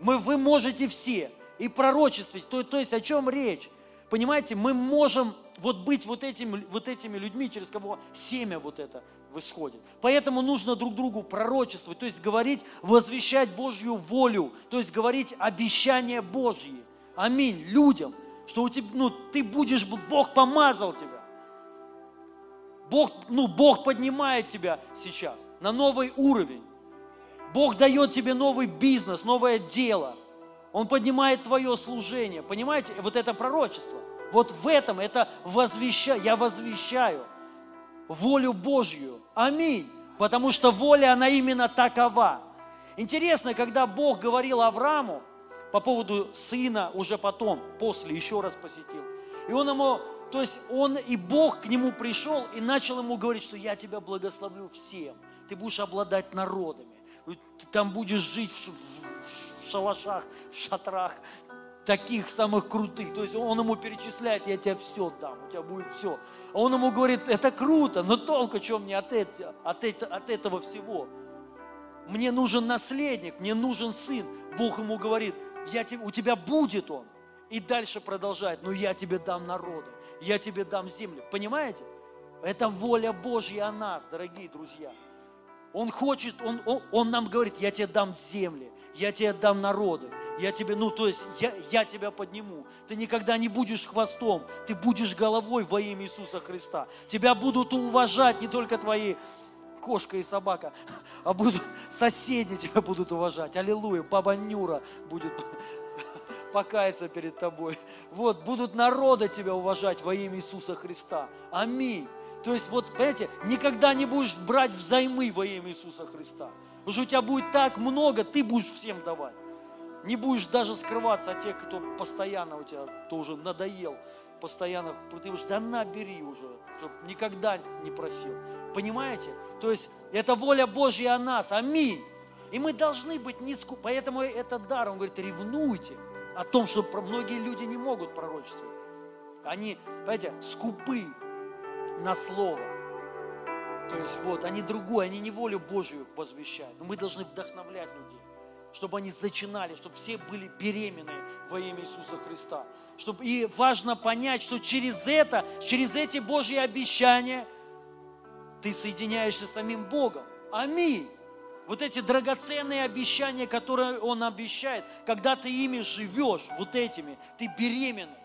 Мы, вы можете все и пророчествовать. То, то есть о чем речь? Понимаете, мы можем вот быть вот этими, вот этими людьми, через кого семя вот это восходит. Поэтому нужно друг другу пророчествовать, то есть говорить, возвещать Божью волю, то есть говорить обещания Божьи. Аминь. Людям, что у тебя, ну, ты будешь, Бог помазал тебя. Бог, ну, Бог поднимает тебя сейчас на новый уровень. Бог дает тебе новый бизнес, новое дело. Он поднимает твое служение. Понимаете, вот это пророчество – вот в этом это возвещаю, я возвещаю волю Божью. Аминь. Потому что воля, она именно такова. Интересно, когда Бог говорил Аврааму по поводу сына уже потом, после, еще раз посетил. И он ему, то есть он и Бог к нему пришел и начал ему говорить, что я тебя благословлю всем. Ты будешь обладать народами. Ты там будешь жить в шалашах, в шатрах, таких самых крутых. То есть он ему перечисляет, я тебе все дам, у тебя будет все. А он ему говорит, это круто, но толку что мне от, это, от, от этого всего? Мне нужен наследник, мне нужен сын. Бог ему говорит, я у тебя будет он. И дальше продолжает, но я тебе дам народы, я тебе дам землю. Понимаете? Это воля Божья о нас, дорогие друзья. Он хочет, он, он, он нам говорит, я тебе дам земли, я тебе дам народы, я тебе, ну, то есть я, я тебя подниму. Ты никогда не будешь хвостом, ты будешь головой во имя Иисуса Христа. Тебя будут уважать не только твои кошка и собака, а будут соседи тебя будут уважать. Аллилуйя, баба Нюра будет покаяться перед тобой. Вот, будут народы тебя уважать во имя Иисуса Христа. Аминь. То есть, вот, понимаете, никогда не будешь брать взаймы во имя Иисуса Христа. Потому что у тебя будет так много, ты будешь всем давать. Не будешь даже скрываться от тех, кто постоянно у тебя, кто уже надоел, постоянно, ты будешь, да набери уже, чтобы никогда не просил. Понимаете? То есть это воля Божья о нас. Аминь. И мы должны быть не. Поэтому это дар. Он говорит, ревнуйте о том, что многие люди не могут пророчествовать. Они, понимаете, скупы на слово. То есть вот, они другое, они не волю Божью возвещают. Но мы должны вдохновлять людей, чтобы они зачинали, чтобы все были беременны во имя Иисуса Христа. Чтобы, и важно понять, что через это, через эти Божьи обещания ты соединяешься с самим Богом. Аминь. Вот эти драгоценные обещания, которые Он обещает, когда ты ими живешь, вот этими, ты беременный.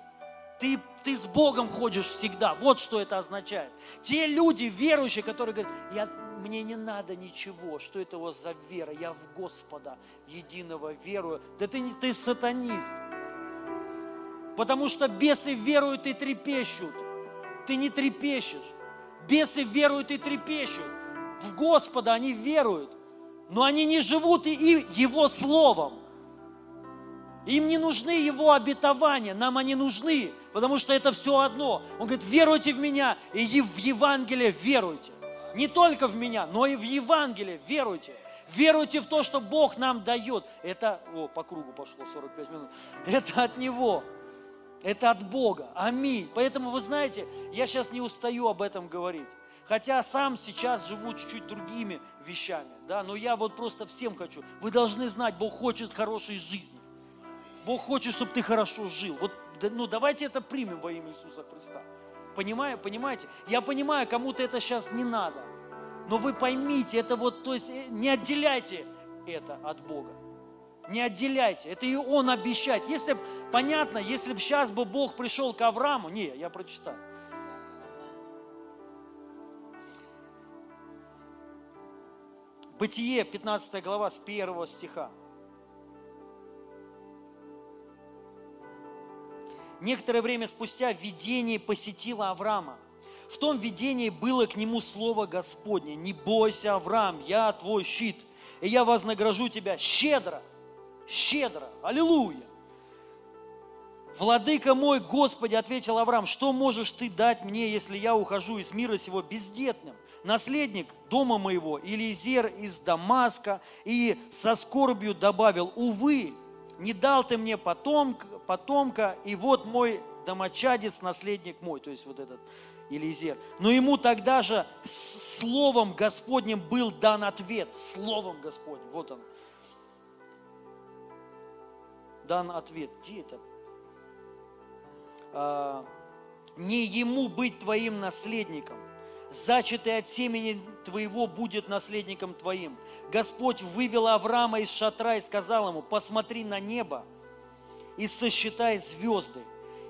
Ты, ты с Богом ходишь всегда. Вот что это означает. Те люди, верующие, которые говорят, я, мне не надо ничего, что это у вас за вера, я в Господа единого верую. Да ты, ты сатанист. Потому что бесы веруют и трепещут. Ты не трепещешь. Бесы веруют и трепещут. В Господа они веруют. Но они не живут и Его Словом. Им не нужны Его обетования, нам они нужны, потому что это все одно. Он говорит, веруйте в меня и в Евангелие веруйте. Не только в меня, но и в Евангелие веруйте. Веруйте в то, что Бог нам дает. Это, о, по кругу пошло 45 минут. Это от Него. Это от Бога. Аминь. Поэтому, вы знаете, я сейчас не устаю об этом говорить. Хотя сам сейчас живу чуть-чуть другими вещами. Да? Но я вот просто всем хочу. Вы должны знать, Бог хочет хорошей жизни. Бог хочет, чтобы ты хорошо жил. Вот, ну, давайте это примем во имя Иисуса Христа. Понимаю, понимаете? Я понимаю, кому-то это сейчас не надо. Но вы поймите, это вот, то есть э, не отделяйте это от Бога. Не отделяйте. Это и Он обещает. Если понятно, если бы сейчас бы Бог пришел к Аврааму, не, я прочитаю. Бытие, 15 глава, с 1 стиха. Некоторое время спустя видение посетило Авраама. В том видении было к нему слово Господне. «Не бойся, Авраам, я твой щит, и я вознагражу тебя щедро, щедро». Аллилуйя! «Владыка мой, Господи, — ответил Авраам, — что можешь ты дать мне, если я ухожу из мира сего бездетным? Наследник дома моего, Илизер из Дамаска, и со скорбью добавил, увы, не дал ты мне потомка, потомка, и вот мой домочадец, наследник мой, то есть вот этот Елизер. Но ему тогда же словом Господним был дан ответ, словом Господним, вот он. Дан ответ, где это? А, не ему быть твоим наследником, зачатый от семени твоего будет наследником твоим. Господь вывел Авраама из шатра и сказал ему, посмотри на небо и сосчитай звезды.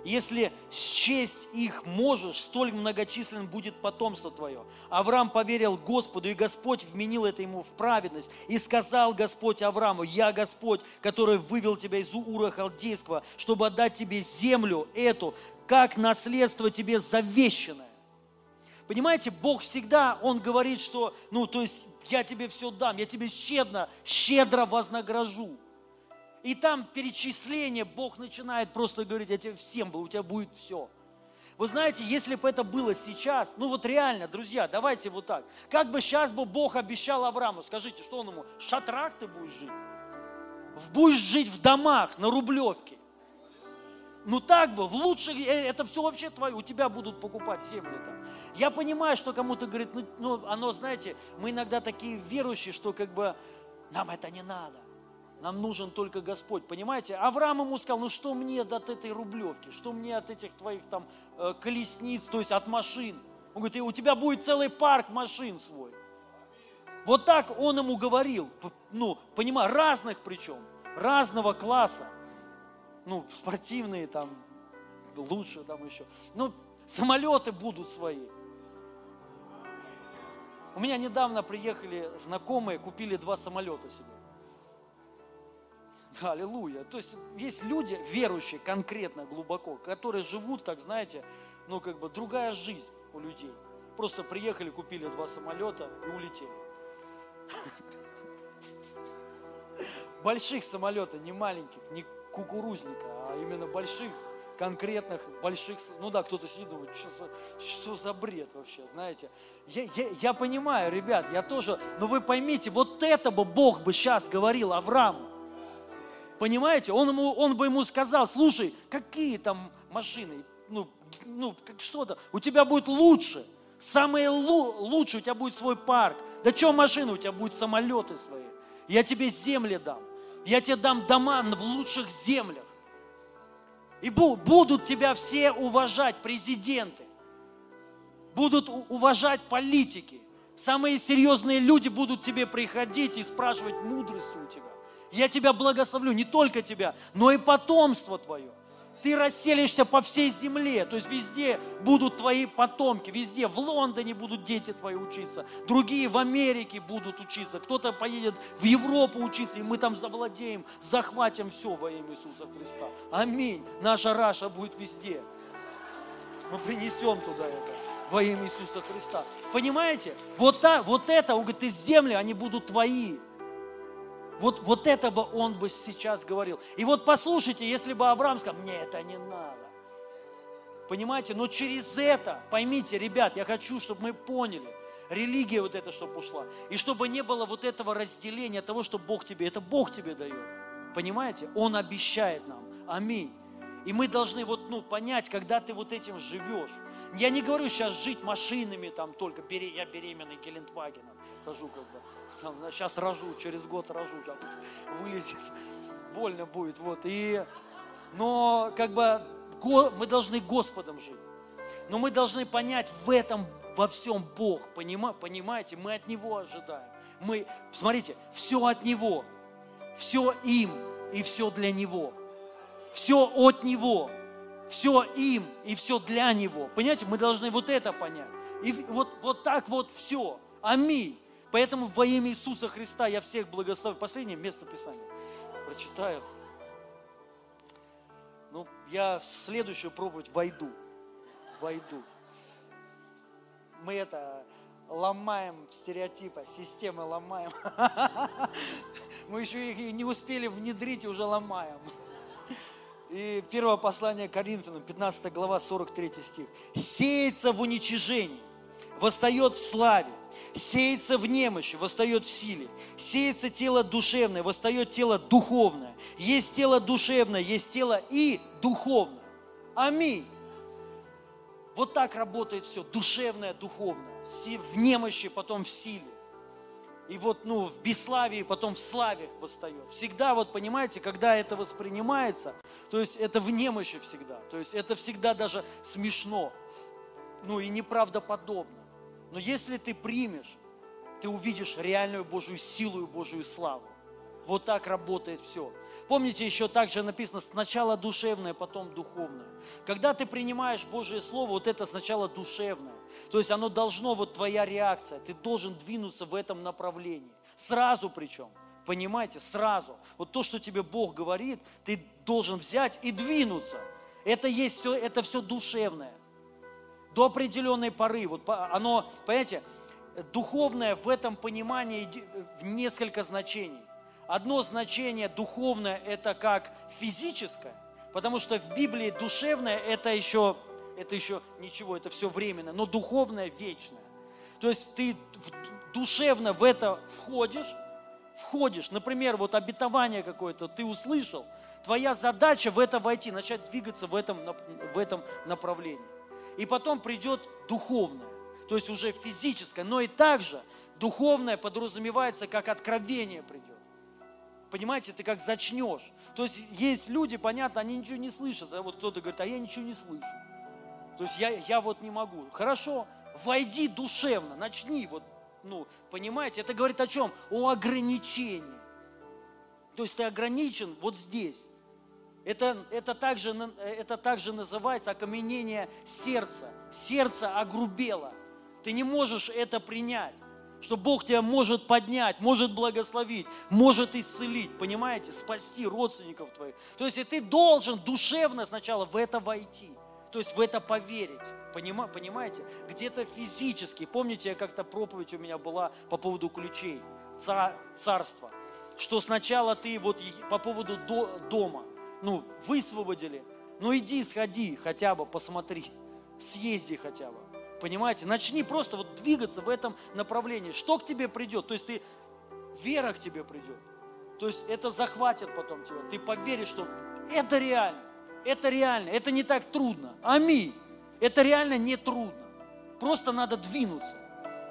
Если счесть их можешь, столь многочислен будет потомство твое. Авраам поверил Господу, и Господь вменил это ему в праведность. И сказал Господь Аврааму, я Господь, который вывел тебя из Ура Халдейского, чтобы отдать тебе землю эту, как наследство тебе завещанное. Понимаете, Бог всегда, Он говорит, что, ну, то есть, я тебе все дам, я тебе щедро, щедро вознагражу. И там перечисление, Бог начинает просто говорить, я тебе всем, у тебя будет все. Вы знаете, если бы это было сейчас, ну вот реально, друзья, давайте вот так. Как бы сейчас бы Бог обещал Аврааму, скажите, что он ему, в шатрах ты будешь жить? Будешь жить в домах, на Рублевке. Ну так бы, в лучших, э, это все вообще твое, у тебя будут покупать земли там. Я понимаю, что кому-то говорит, ну, ну оно, знаете, мы иногда такие верующие, что как бы нам это не надо. Нам нужен только Господь, понимаете? Авраам ему сказал, ну что мне от этой рублевки, что мне от этих твоих там э, колесниц, то есть от машин? Он говорит, у тебя будет целый парк машин свой. Вот так он ему говорил, ну, понимаю, разных причем. разного класса. Ну, спортивные там, лучше там еще. Ну, самолеты будут свои. У меня недавно приехали знакомые, купили два самолета себе. Аллилуйя. То есть есть люди, верующие конкретно, глубоко, которые живут, так знаете, ну как бы другая жизнь у людей. Просто приехали, купили два самолета и улетели. Больших самолетов, не маленьких, не кукурузника, а именно больших, конкретных, больших. Ну да, кто-то сидит думает, что что за бред вообще, знаете. Я, я, я понимаю, ребят, я тоже, но вы поймите, вот это бы Бог бы сейчас говорил Аврааму. Понимаете? Он, ему, он бы ему сказал, слушай, какие там машины, ну, ну как что-то, у тебя будет лучше, самые лу, лучше, у тебя будет свой парк. Да что машины, у тебя будут самолеты свои. Я тебе земли дам. Я тебе дам дома в лучших землях. И будут тебя все уважать, президенты. Будут уважать политики. Самые серьезные люди будут тебе приходить и спрашивать мудрости у тебя. Я тебя благословлю, не только тебя, но и потомство твое. Ты расселишься по всей земле, то есть везде будут твои потомки, везде. В Лондоне будут дети твои учиться, другие в Америке будут учиться, кто-то поедет в Европу учиться, и мы там завладеем, захватим все во имя Иисуса Христа. Аминь. Наша Раша будет везде. Мы принесем туда это во имя Иисуса Христа. Понимаете? Вот, та, вот это, он говорит, из земли они будут твои. Вот, вот это бы он бы сейчас говорил. И вот послушайте, если бы Авраам сказал, мне это не надо. Понимаете? Но через это, поймите, ребят, я хочу, чтобы мы поняли, религия вот эта, чтобы ушла. И чтобы не было вот этого разделения того, что Бог тебе, это Бог тебе дает. Понимаете? Он обещает нам. Аминь. И мы должны вот, ну, понять, когда ты вот этим живешь. Я не говорю сейчас жить машинами там только, я беременный Гелендвагеном, хожу бы, там, сейчас рожу, через год рожу, вылезет, больно будет, вот. И, но как бы мы должны Господом жить. Но мы должны понять в этом во всем Бог, понимаете, мы от Него ожидаем. Мы, смотрите, все от Него, все им и все для Него. Все от Него, все им и все для Него. Понимаете, мы должны вот это понять. И вот, вот так вот все. Аминь. Поэтому во имя Иисуса Христа я всех благословлю. Последнее место Писания прочитаю. Ну, я в следующую проповедь войду. Войду. Мы это ломаем стереотипы, системы ломаем. Мы еще их не успели внедрить уже ломаем. И первое послание Коринфянам, 15 глава, 43 стих. «Сеется в уничижении, восстает в славе, сеется в немощи, восстает в силе, сеется тело душевное, восстает тело духовное. Есть тело душевное, есть тело и духовное. Аминь. Вот так работает все, душевное, духовное. В немощи, потом в силе и вот, ну, в бесславии, потом в славе восстает. Всегда, вот понимаете, когда это воспринимается, то есть это в немощи всегда, то есть это всегда даже смешно, ну и неправдоподобно. Но если ты примешь, ты увидишь реальную Божью силу и Божью славу. Вот так работает все. Помните, еще также написано сначала душевное, потом духовное. Когда ты принимаешь Божье Слово, вот это сначала душевное. То есть оно должно, вот твоя реакция, ты должен двинуться в этом направлении. Сразу причем. Понимаете, сразу. Вот то, что тебе Бог говорит, ты должен взять и двинуться. Это есть все, это все душевное. До определенной поры. Вот оно, понимаете, духовное в этом понимании в несколько значений. Одно значение духовное – это как физическое, потому что в Библии душевное – это еще, это еще ничего, это все временно, но духовное – вечное. То есть ты душевно в это входишь, входишь, например, вот обетование какое-то ты услышал, твоя задача в это войти, начать двигаться в этом, в этом направлении. И потом придет духовное, то есть уже физическое, но и также духовное подразумевается, как откровение придет. Понимаете, ты как зачнешь. То есть есть люди, понятно, они ничего не слышат. А вот кто-то говорит, а я ничего не слышу. То есть я, я вот не могу. Хорошо, войди душевно, начни вот, ну, понимаете, это говорит о чем? О ограничении. То есть ты ограничен вот здесь. Это, это, также, это также называется окаменение сердца. Сердце огрубело. Ты не можешь это принять что Бог тебя может поднять, может благословить, может исцелить, понимаете, спасти родственников твоих. То есть и ты должен душевно сначала в это войти, то есть в это поверить. Понимаете? Где-то физически. Помните, я как-то проповедь у меня была по поводу ключей царства. Что сначала ты вот по поводу дома, ну, высвободили, ну иди, сходи хотя бы, посмотри, съезди хотя бы. Понимаете? Начни просто вот двигаться в этом направлении. Что к тебе придет? То есть ты, вера к тебе придет. То есть это захватит потом тебя. Ты поверишь, что это реально. Это реально. Это не так трудно. Аминь. Это реально не трудно. Просто надо двинуться.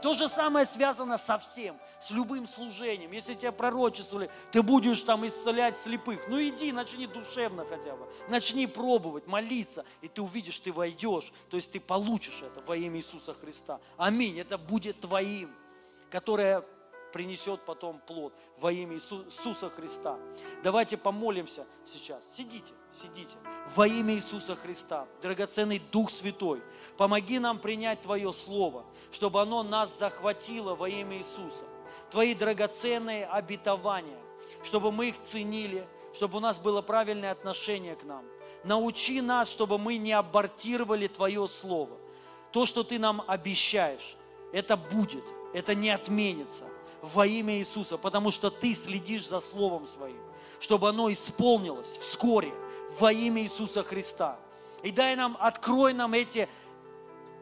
То же самое связано со всем, с любым служением. Если тебя пророчествовали, ты будешь там исцелять слепых. Ну иди, начни душевно хотя бы. Начни пробовать, молиться, и ты увидишь, ты войдешь. То есть ты получишь это во имя Иисуса Христа. Аминь. Это будет твоим, которое принесет потом плод во имя Иисуса Христа. Давайте помолимся сейчас. Сидите, сидите. Во имя Иисуса Христа, драгоценный Дух Святой, помоги нам принять Твое Слово, чтобы оно нас захватило во имя Иисуса. Твои драгоценные обетования, чтобы мы их ценили, чтобы у нас было правильное отношение к нам. Научи нас, чтобы мы не абортировали Твое Слово. То, что Ты нам обещаешь, это будет, это не отменится во имя Иисуса, потому что Ты следишь за Словом Своим, чтобы оно исполнилось вскоре во имя Иисуса Христа. И дай нам, открой нам эти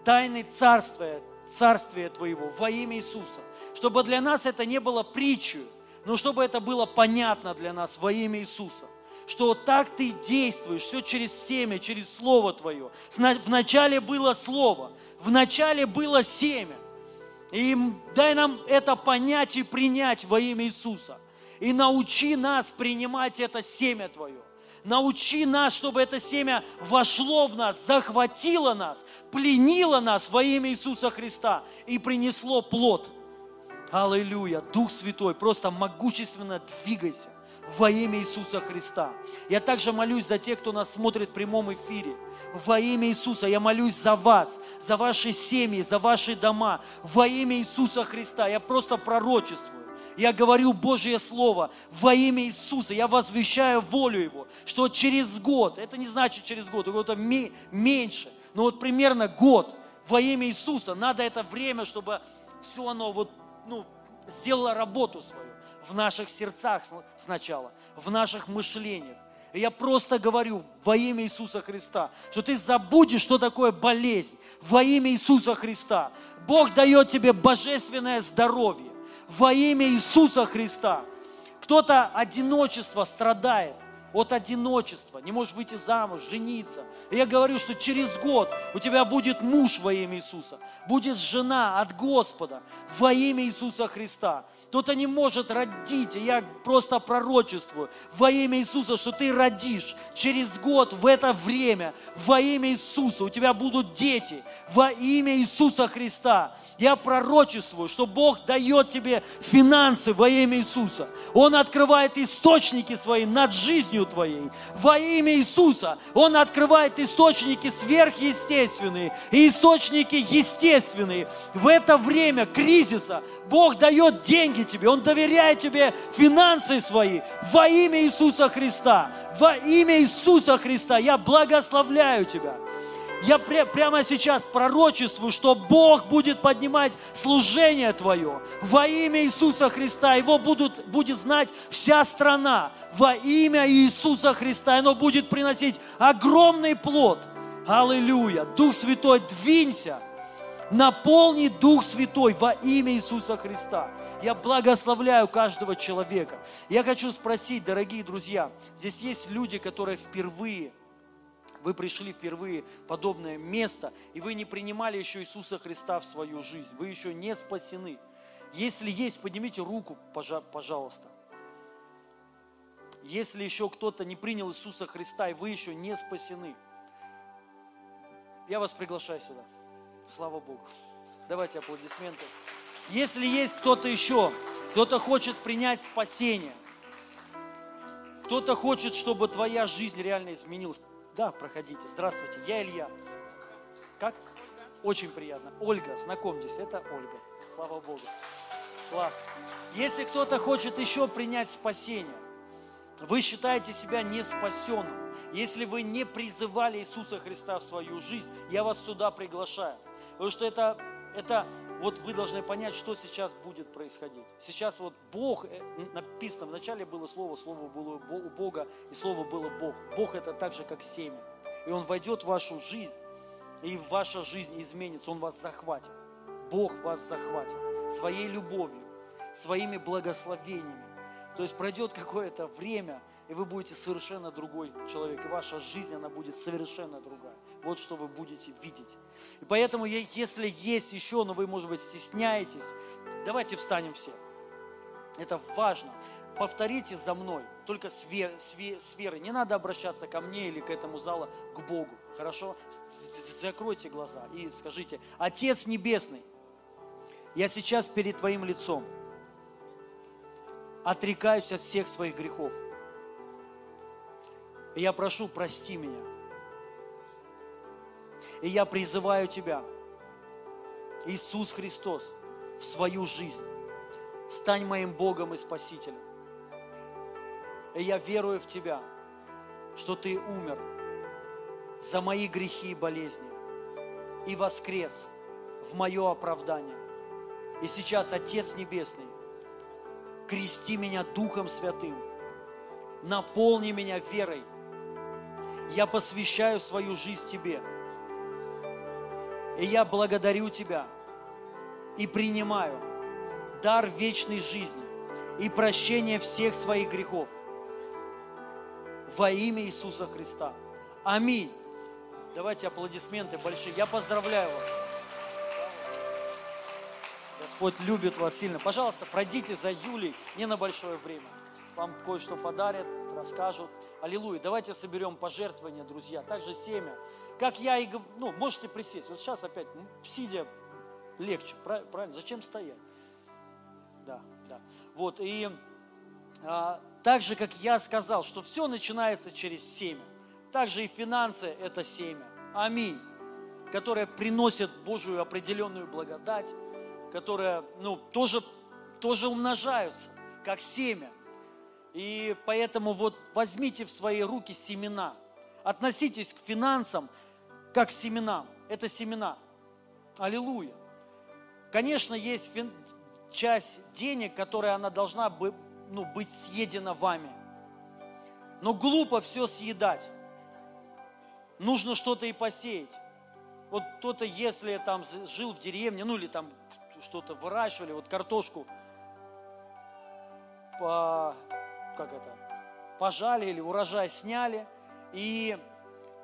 тайны Царствия, Царствия Твоего во имя Иисуса, чтобы для нас это не было притчей, но чтобы это было понятно для нас во имя Иисуса что так ты действуешь, все через семя, через Слово Твое. Вначале было Слово, вначале было семя. И дай нам это понять и принять во имя Иисуса. И научи нас принимать это семя Твое. Научи нас, чтобы это семя вошло в нас, захватило нас, пленило нас во имя Иисуса Христа и принесло плод. Аллилуйя. Дух Святой, просто могущественно двигайся во имя Иисуса Христа. Я также молюсь за тех, кто нас смотрит в прямом эфире – во имя Иисуса. Я молюсь за вас, за ваши семьи, за ваши дома. Во имя Иисуса Христа. Я просто пророчествую. Я говорю Божье Слово во имя Иисуса. Я возвещаю волю Его, что через год, это не значит через год, это меньше, но вот примерно год во имя Иисуса. Надо это время, чтобы все оно вот, ну, сделало работу свою в наших сердцах сначала, в наших мышлениях. И я просто говорю во имя Иисуса Христа, что ты забудешь, что такое болезнь. Во имя Иисуса Христа. Бог дает тебе божественное здоровье. Во имя Иисуса Христа. Кто-то одиночество страдает от одиночества, не можешь выйти замуж, жениться. И я говорю, что через год у тебя будет муж во имя Иисуса, будет жена от Господа во имя Иисуса Христа. Кто-то не может родить, и я просто пророчествую во имя Иисуса, что ты родишь через год в это время во имя Иисуса. У тебя будут дети во имя Иисуса Христа. Я пророчествую, что Бог дает тебе финансы во имя Иисуса. Он открывает источники свои над жизнью твоей. Во имя Иисуса Он открывает источники сверхъестественные и источники естественные. В это время кризиса Бог дает деньги тебе, Он доверяет тебе финансы свои во имя Иисуса Христа. Во имя Иисуса Христа я благословляю тебя. Я прямо сейчас пророчествую, что Бог будет поднимать служение Твое во имя Иисуса Христа. Его будут, будет знать вся страна во имя Иисуса Христа. Оно будет приносить огромный плод. Аллилуйя. Дух Святой, двинься. Наполни Дух Святой во имя Иисуса Христа. Я благословляю каждого человека. Я хочу спросить, дорогие друзья, здесь есть люди, которые впервые вы пришли впервые в подобное место, и вы не принимали еще Иисуса Христа в свою жизнь, вы еще не спасены. Если есть, поднимите руку, пожалуйста. Если еще кто-то не принял Иисуса Христа, и вы еще не спасены, я вас приглашаю сюда. Слава Богу. Давайте аплодисменты. Если есть кто-то еще, кто-то хочет принять спасение, Кто-то хочет, чтобы твоя жизнь реально изменилась. Да, проходите. Здравствуйте, я Илья. Как? Очень приятно. Ольга, знакомьтесь, это Ольга. Слава Богу. Класс. Если кто-то хочет еще принять спасение, вы считаете себя не спасенным, если вы не призывали Иисуса Христа в свою жизнь, я вас сюда приглашаю. Потому что это, это вот вы должны понять, что сейчас будет происходить. Сейчас вот Бог, э, написано, вначале было Слово, Слово было у Бога, и Слово было Бог. Бог это так же, как семя. И Он войдет в вашу жизнь, и ваша жизнь изменится, Он вас захватит. Бог вас захватит своей любовью, своими благословениями. То есть пройдет какое-то время, и вы будете совершенно другой человек, и ваша жизнь, она будет совершенно другая. Вот что вы будете видеть. И поэтому, если есть еще, но вы, может быть, стесняетесь, давайте встанем все. Это важно. Повторите за мной, только с, вер, с, с верой. Не надо обращаться ко мне или к этому залу, к Богу. Хорошо? Закройте глаза и скажите, Отец Небесный, я сейчас перед Твоим лицом отрекаюсь от всех своих грехов. И я прошу, прости меня. И я призываю Тебя, Иисус Христос, в свою жизнь. Стань моим Богом и Спасителем. И я верую в Тебя, что Ты умер за мои грехи и болезни и воскрес в мое оправдание. И сейчас, Отец Небесный, крести меня Духом Святым, наполни меня верой – я посвящаю свою жизнь Тебе. И я благодарю Тебя и принимаю дар вечной жизни и прощение всех своих грехов во имя Иисуса Христа. Аминь. Давайте аплодисменты большие. Я поздравляю вас. Господь любит вас сильно. Пожалуйста, пройдите за Юлей не на большое время. Вам кое-что подарят, расскажут. Аллилуйя. Давайте соберем пожертвования, друзья. Также семя. Как я и говорю, ну, можете присесть. Вот сейчас опять, сидя, легче. Правильно? Зачем стоять? Да, да. Вот, и а, так же, как я сказал, что все начинается через семя. Также и финансы – это семя. Аминь. Которое приносит Божию определенную благодать, которая, ну, тоже, тоже умножаются, как семя. И поэтому вот возьмите в свои руки семена. Относитесь к финансам как семенам. Это семена. Аллилуйя. Конечно, есть фин... часть денег, которая она должна бы, ну, быть съедена вами. Но глупо все съедать. Нужно что-то и посеять. Вот кто-то, если там жил в деревне, ну или там что-то выращивали, вот картошку по как это, пожали или урожай сняли. И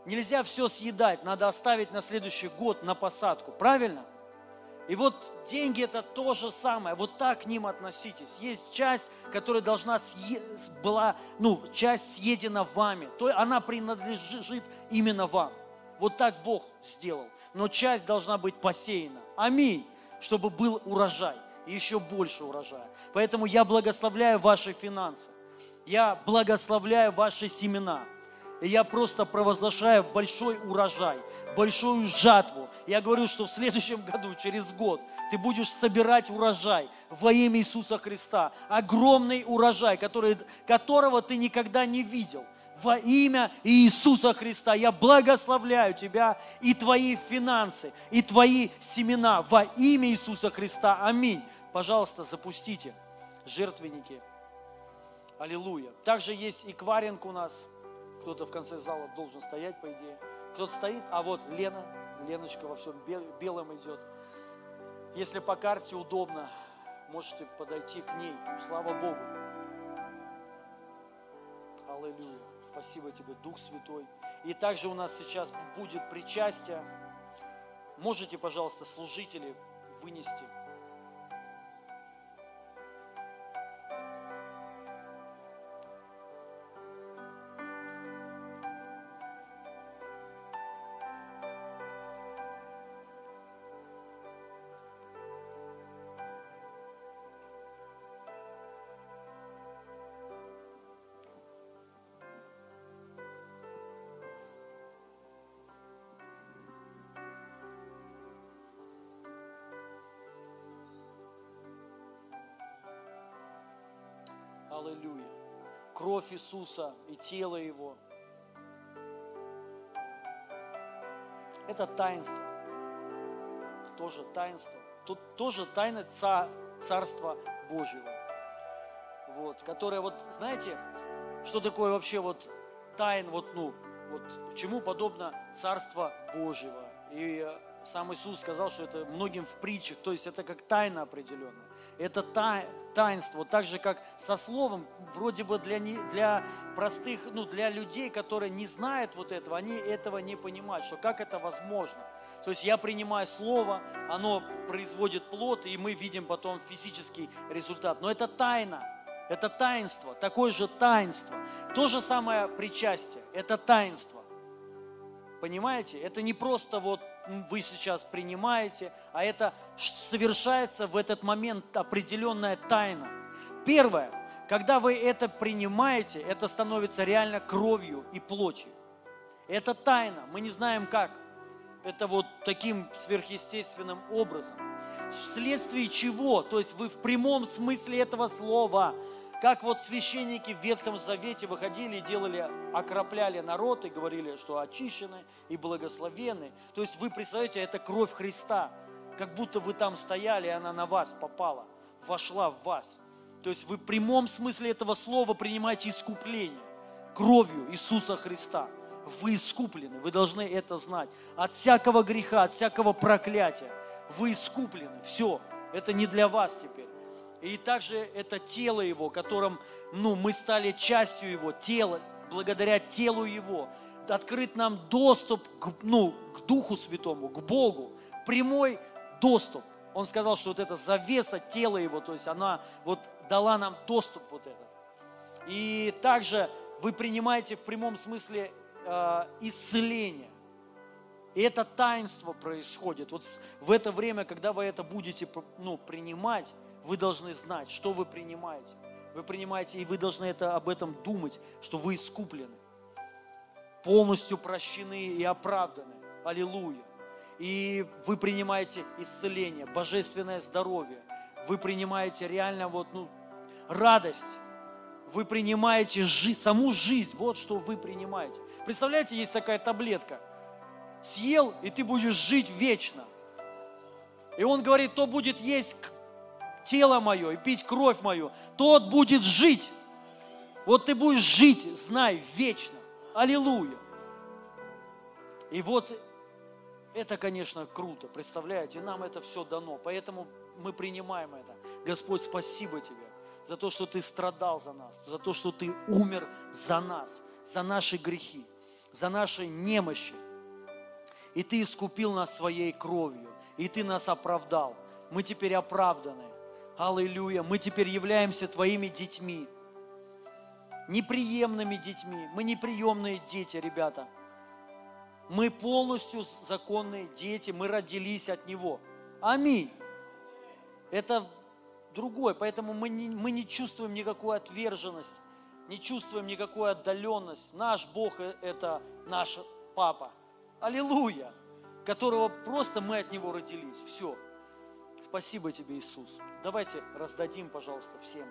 нельзя все съедать, надо оставить на следующий год на посадку. Правильно? И вот деньги это то же самое. Вот так к ним относитесь. Есть часть, которая должна съе... была, ну, часть съедена вами. То она принадлежит именно вам. Вот так Бог сделал. Но часть должна быть посеяна. Аминь. Чтобы был урожай. И еще больше урожая. Поэтому я благословляю ваши финансы. Я благословляю ваши семена. И я просто провозглашаю большой урожай, большую жатву. Я говорю, что в следующем году, через год, ты будешь собирать урожай во имя Иисуса Христа. Огромный урожай, который, которого ты никогда не видел. Во имя Иисуса Христа я благословляю тебя и твои финансы, и твои семена во имя Иисуса Христа. Аминь. Пожалуйста, запустите жертвенники. Аллилуйя. Также есть и кваринг у нас. Кто-то в конце зала должен стоять, по идее. Кто-то стоит, а вот Лена, Леночка во всем белом идет. Если по карте удобно, можете подойти к ней. Слава Богу. Аллилуйя. Спасибо тебе, Дух Святой. И также у нас сейчас будет причастие. Можете, пожалуйста, служители вынести Аллилуйя. Кровь Иисуса и тело Его. Это таинство. Тоже таинство. Тут тоже тайна Царства Божьего. Вот, которое вот, знаете, что такое вообще вот тайн, вот, ну, вот чему подобно Царство Божьего. И сам Иисус сказал, что это многим в притчах, то есть это как тайна определенная. Это таинство, так же как со словом, вроде бы для, не, для простых, ну для людей, которые не знают вот этого, они этого не понимают, что как это возможно. То есть я принимаю слово, оно производит плод, и мы видим потом физический результат. Но это тайна, это таинство, такое же таинство. То же самое причастие, это таинство. Понимаете? Это не просто вот вы сейчас принимаете, а это совершается в этот момент определенная тайна. Первое, когда вы это принимаете, это становится реально кровью и плотью. Это тайна, мы не знаем как. Это вот таким сверхъестественным образом. Вследствие чего? То есть вы в прямом смысле этого слова как вот священники в Ветхом Завете выходили и делали, окропляли народ и говорили, что очищены и благословены. То есть вы представляете, это кровь Христа, как будто вы там стояли, и она на вас попала, вошла в вас. То есть вы в прямом смысле этого слова принимаете искупление кровью Иисуса Христа. Вы искуплены, вы должны это знать. От всякого греха, от всякого проклятия. Вы искуплены. Все, это не для вас теперь. И также это тело Его, которым ну, мы стали частью Его, тело, благодаря телу Его. Открыт нам доступ к, ну, к Духу Святому, к Богу. Прямой доступ. Он сказал, что вот эта завеса тела Его, то есть она вот дала нам доступ вот этот. И также вы принимаете в прямом смысле э, исцеление. И это таинство происходит. Вот в это время, когда вы это будете ну, принимать, вы должны знать, что вы принимаете. Вы принимаете, и вы должны это, об этом думать, что вы искуплены, полностью прощены и оправданы. Аллилуйя. И вы принимаете исцеление, божественное здоровье. Вы принимаете реально вот, ну, радость. Вы принимаете жи- саму жизнь. Вот что вы принимаете. Представляете, есть такая таблетка. Съел, и ты будешь жить вечно. И он говорит, кто будет есть тело мое и пить кровь мою, тот будет жить. Вот ты будешь жить, знай, вечно. Аллилуйя. И вот это, конечно, круто, представляете, нам это все дано, поэтому мы принимаем это. Господь, спасибо Тебе за то, что Ты страдал за нас, за то, что Ты умер за нас, за наши грехи, за наши немощи. И Ты искупил нас своей кровью, и Ты нас оправдал. Мы теперь оправданы. Аллилуйя. Мы теперь являемся Твоими детьми. Неприемными детьми. Мы неприемные дети, ребята. Мы полностью законные дети. Мы родились от Него. Аминь. Это другое. Поэтому мы не, мы не чувствуем никакую отверженность. Не чувствуем никакую отдаленность. Наш Бог – это наш Папа. Аллилуйя. Которого просто мы от Него родились. Все. Спасибо тебе, Иисус. Давайте раздадим, пожалуйста, всем.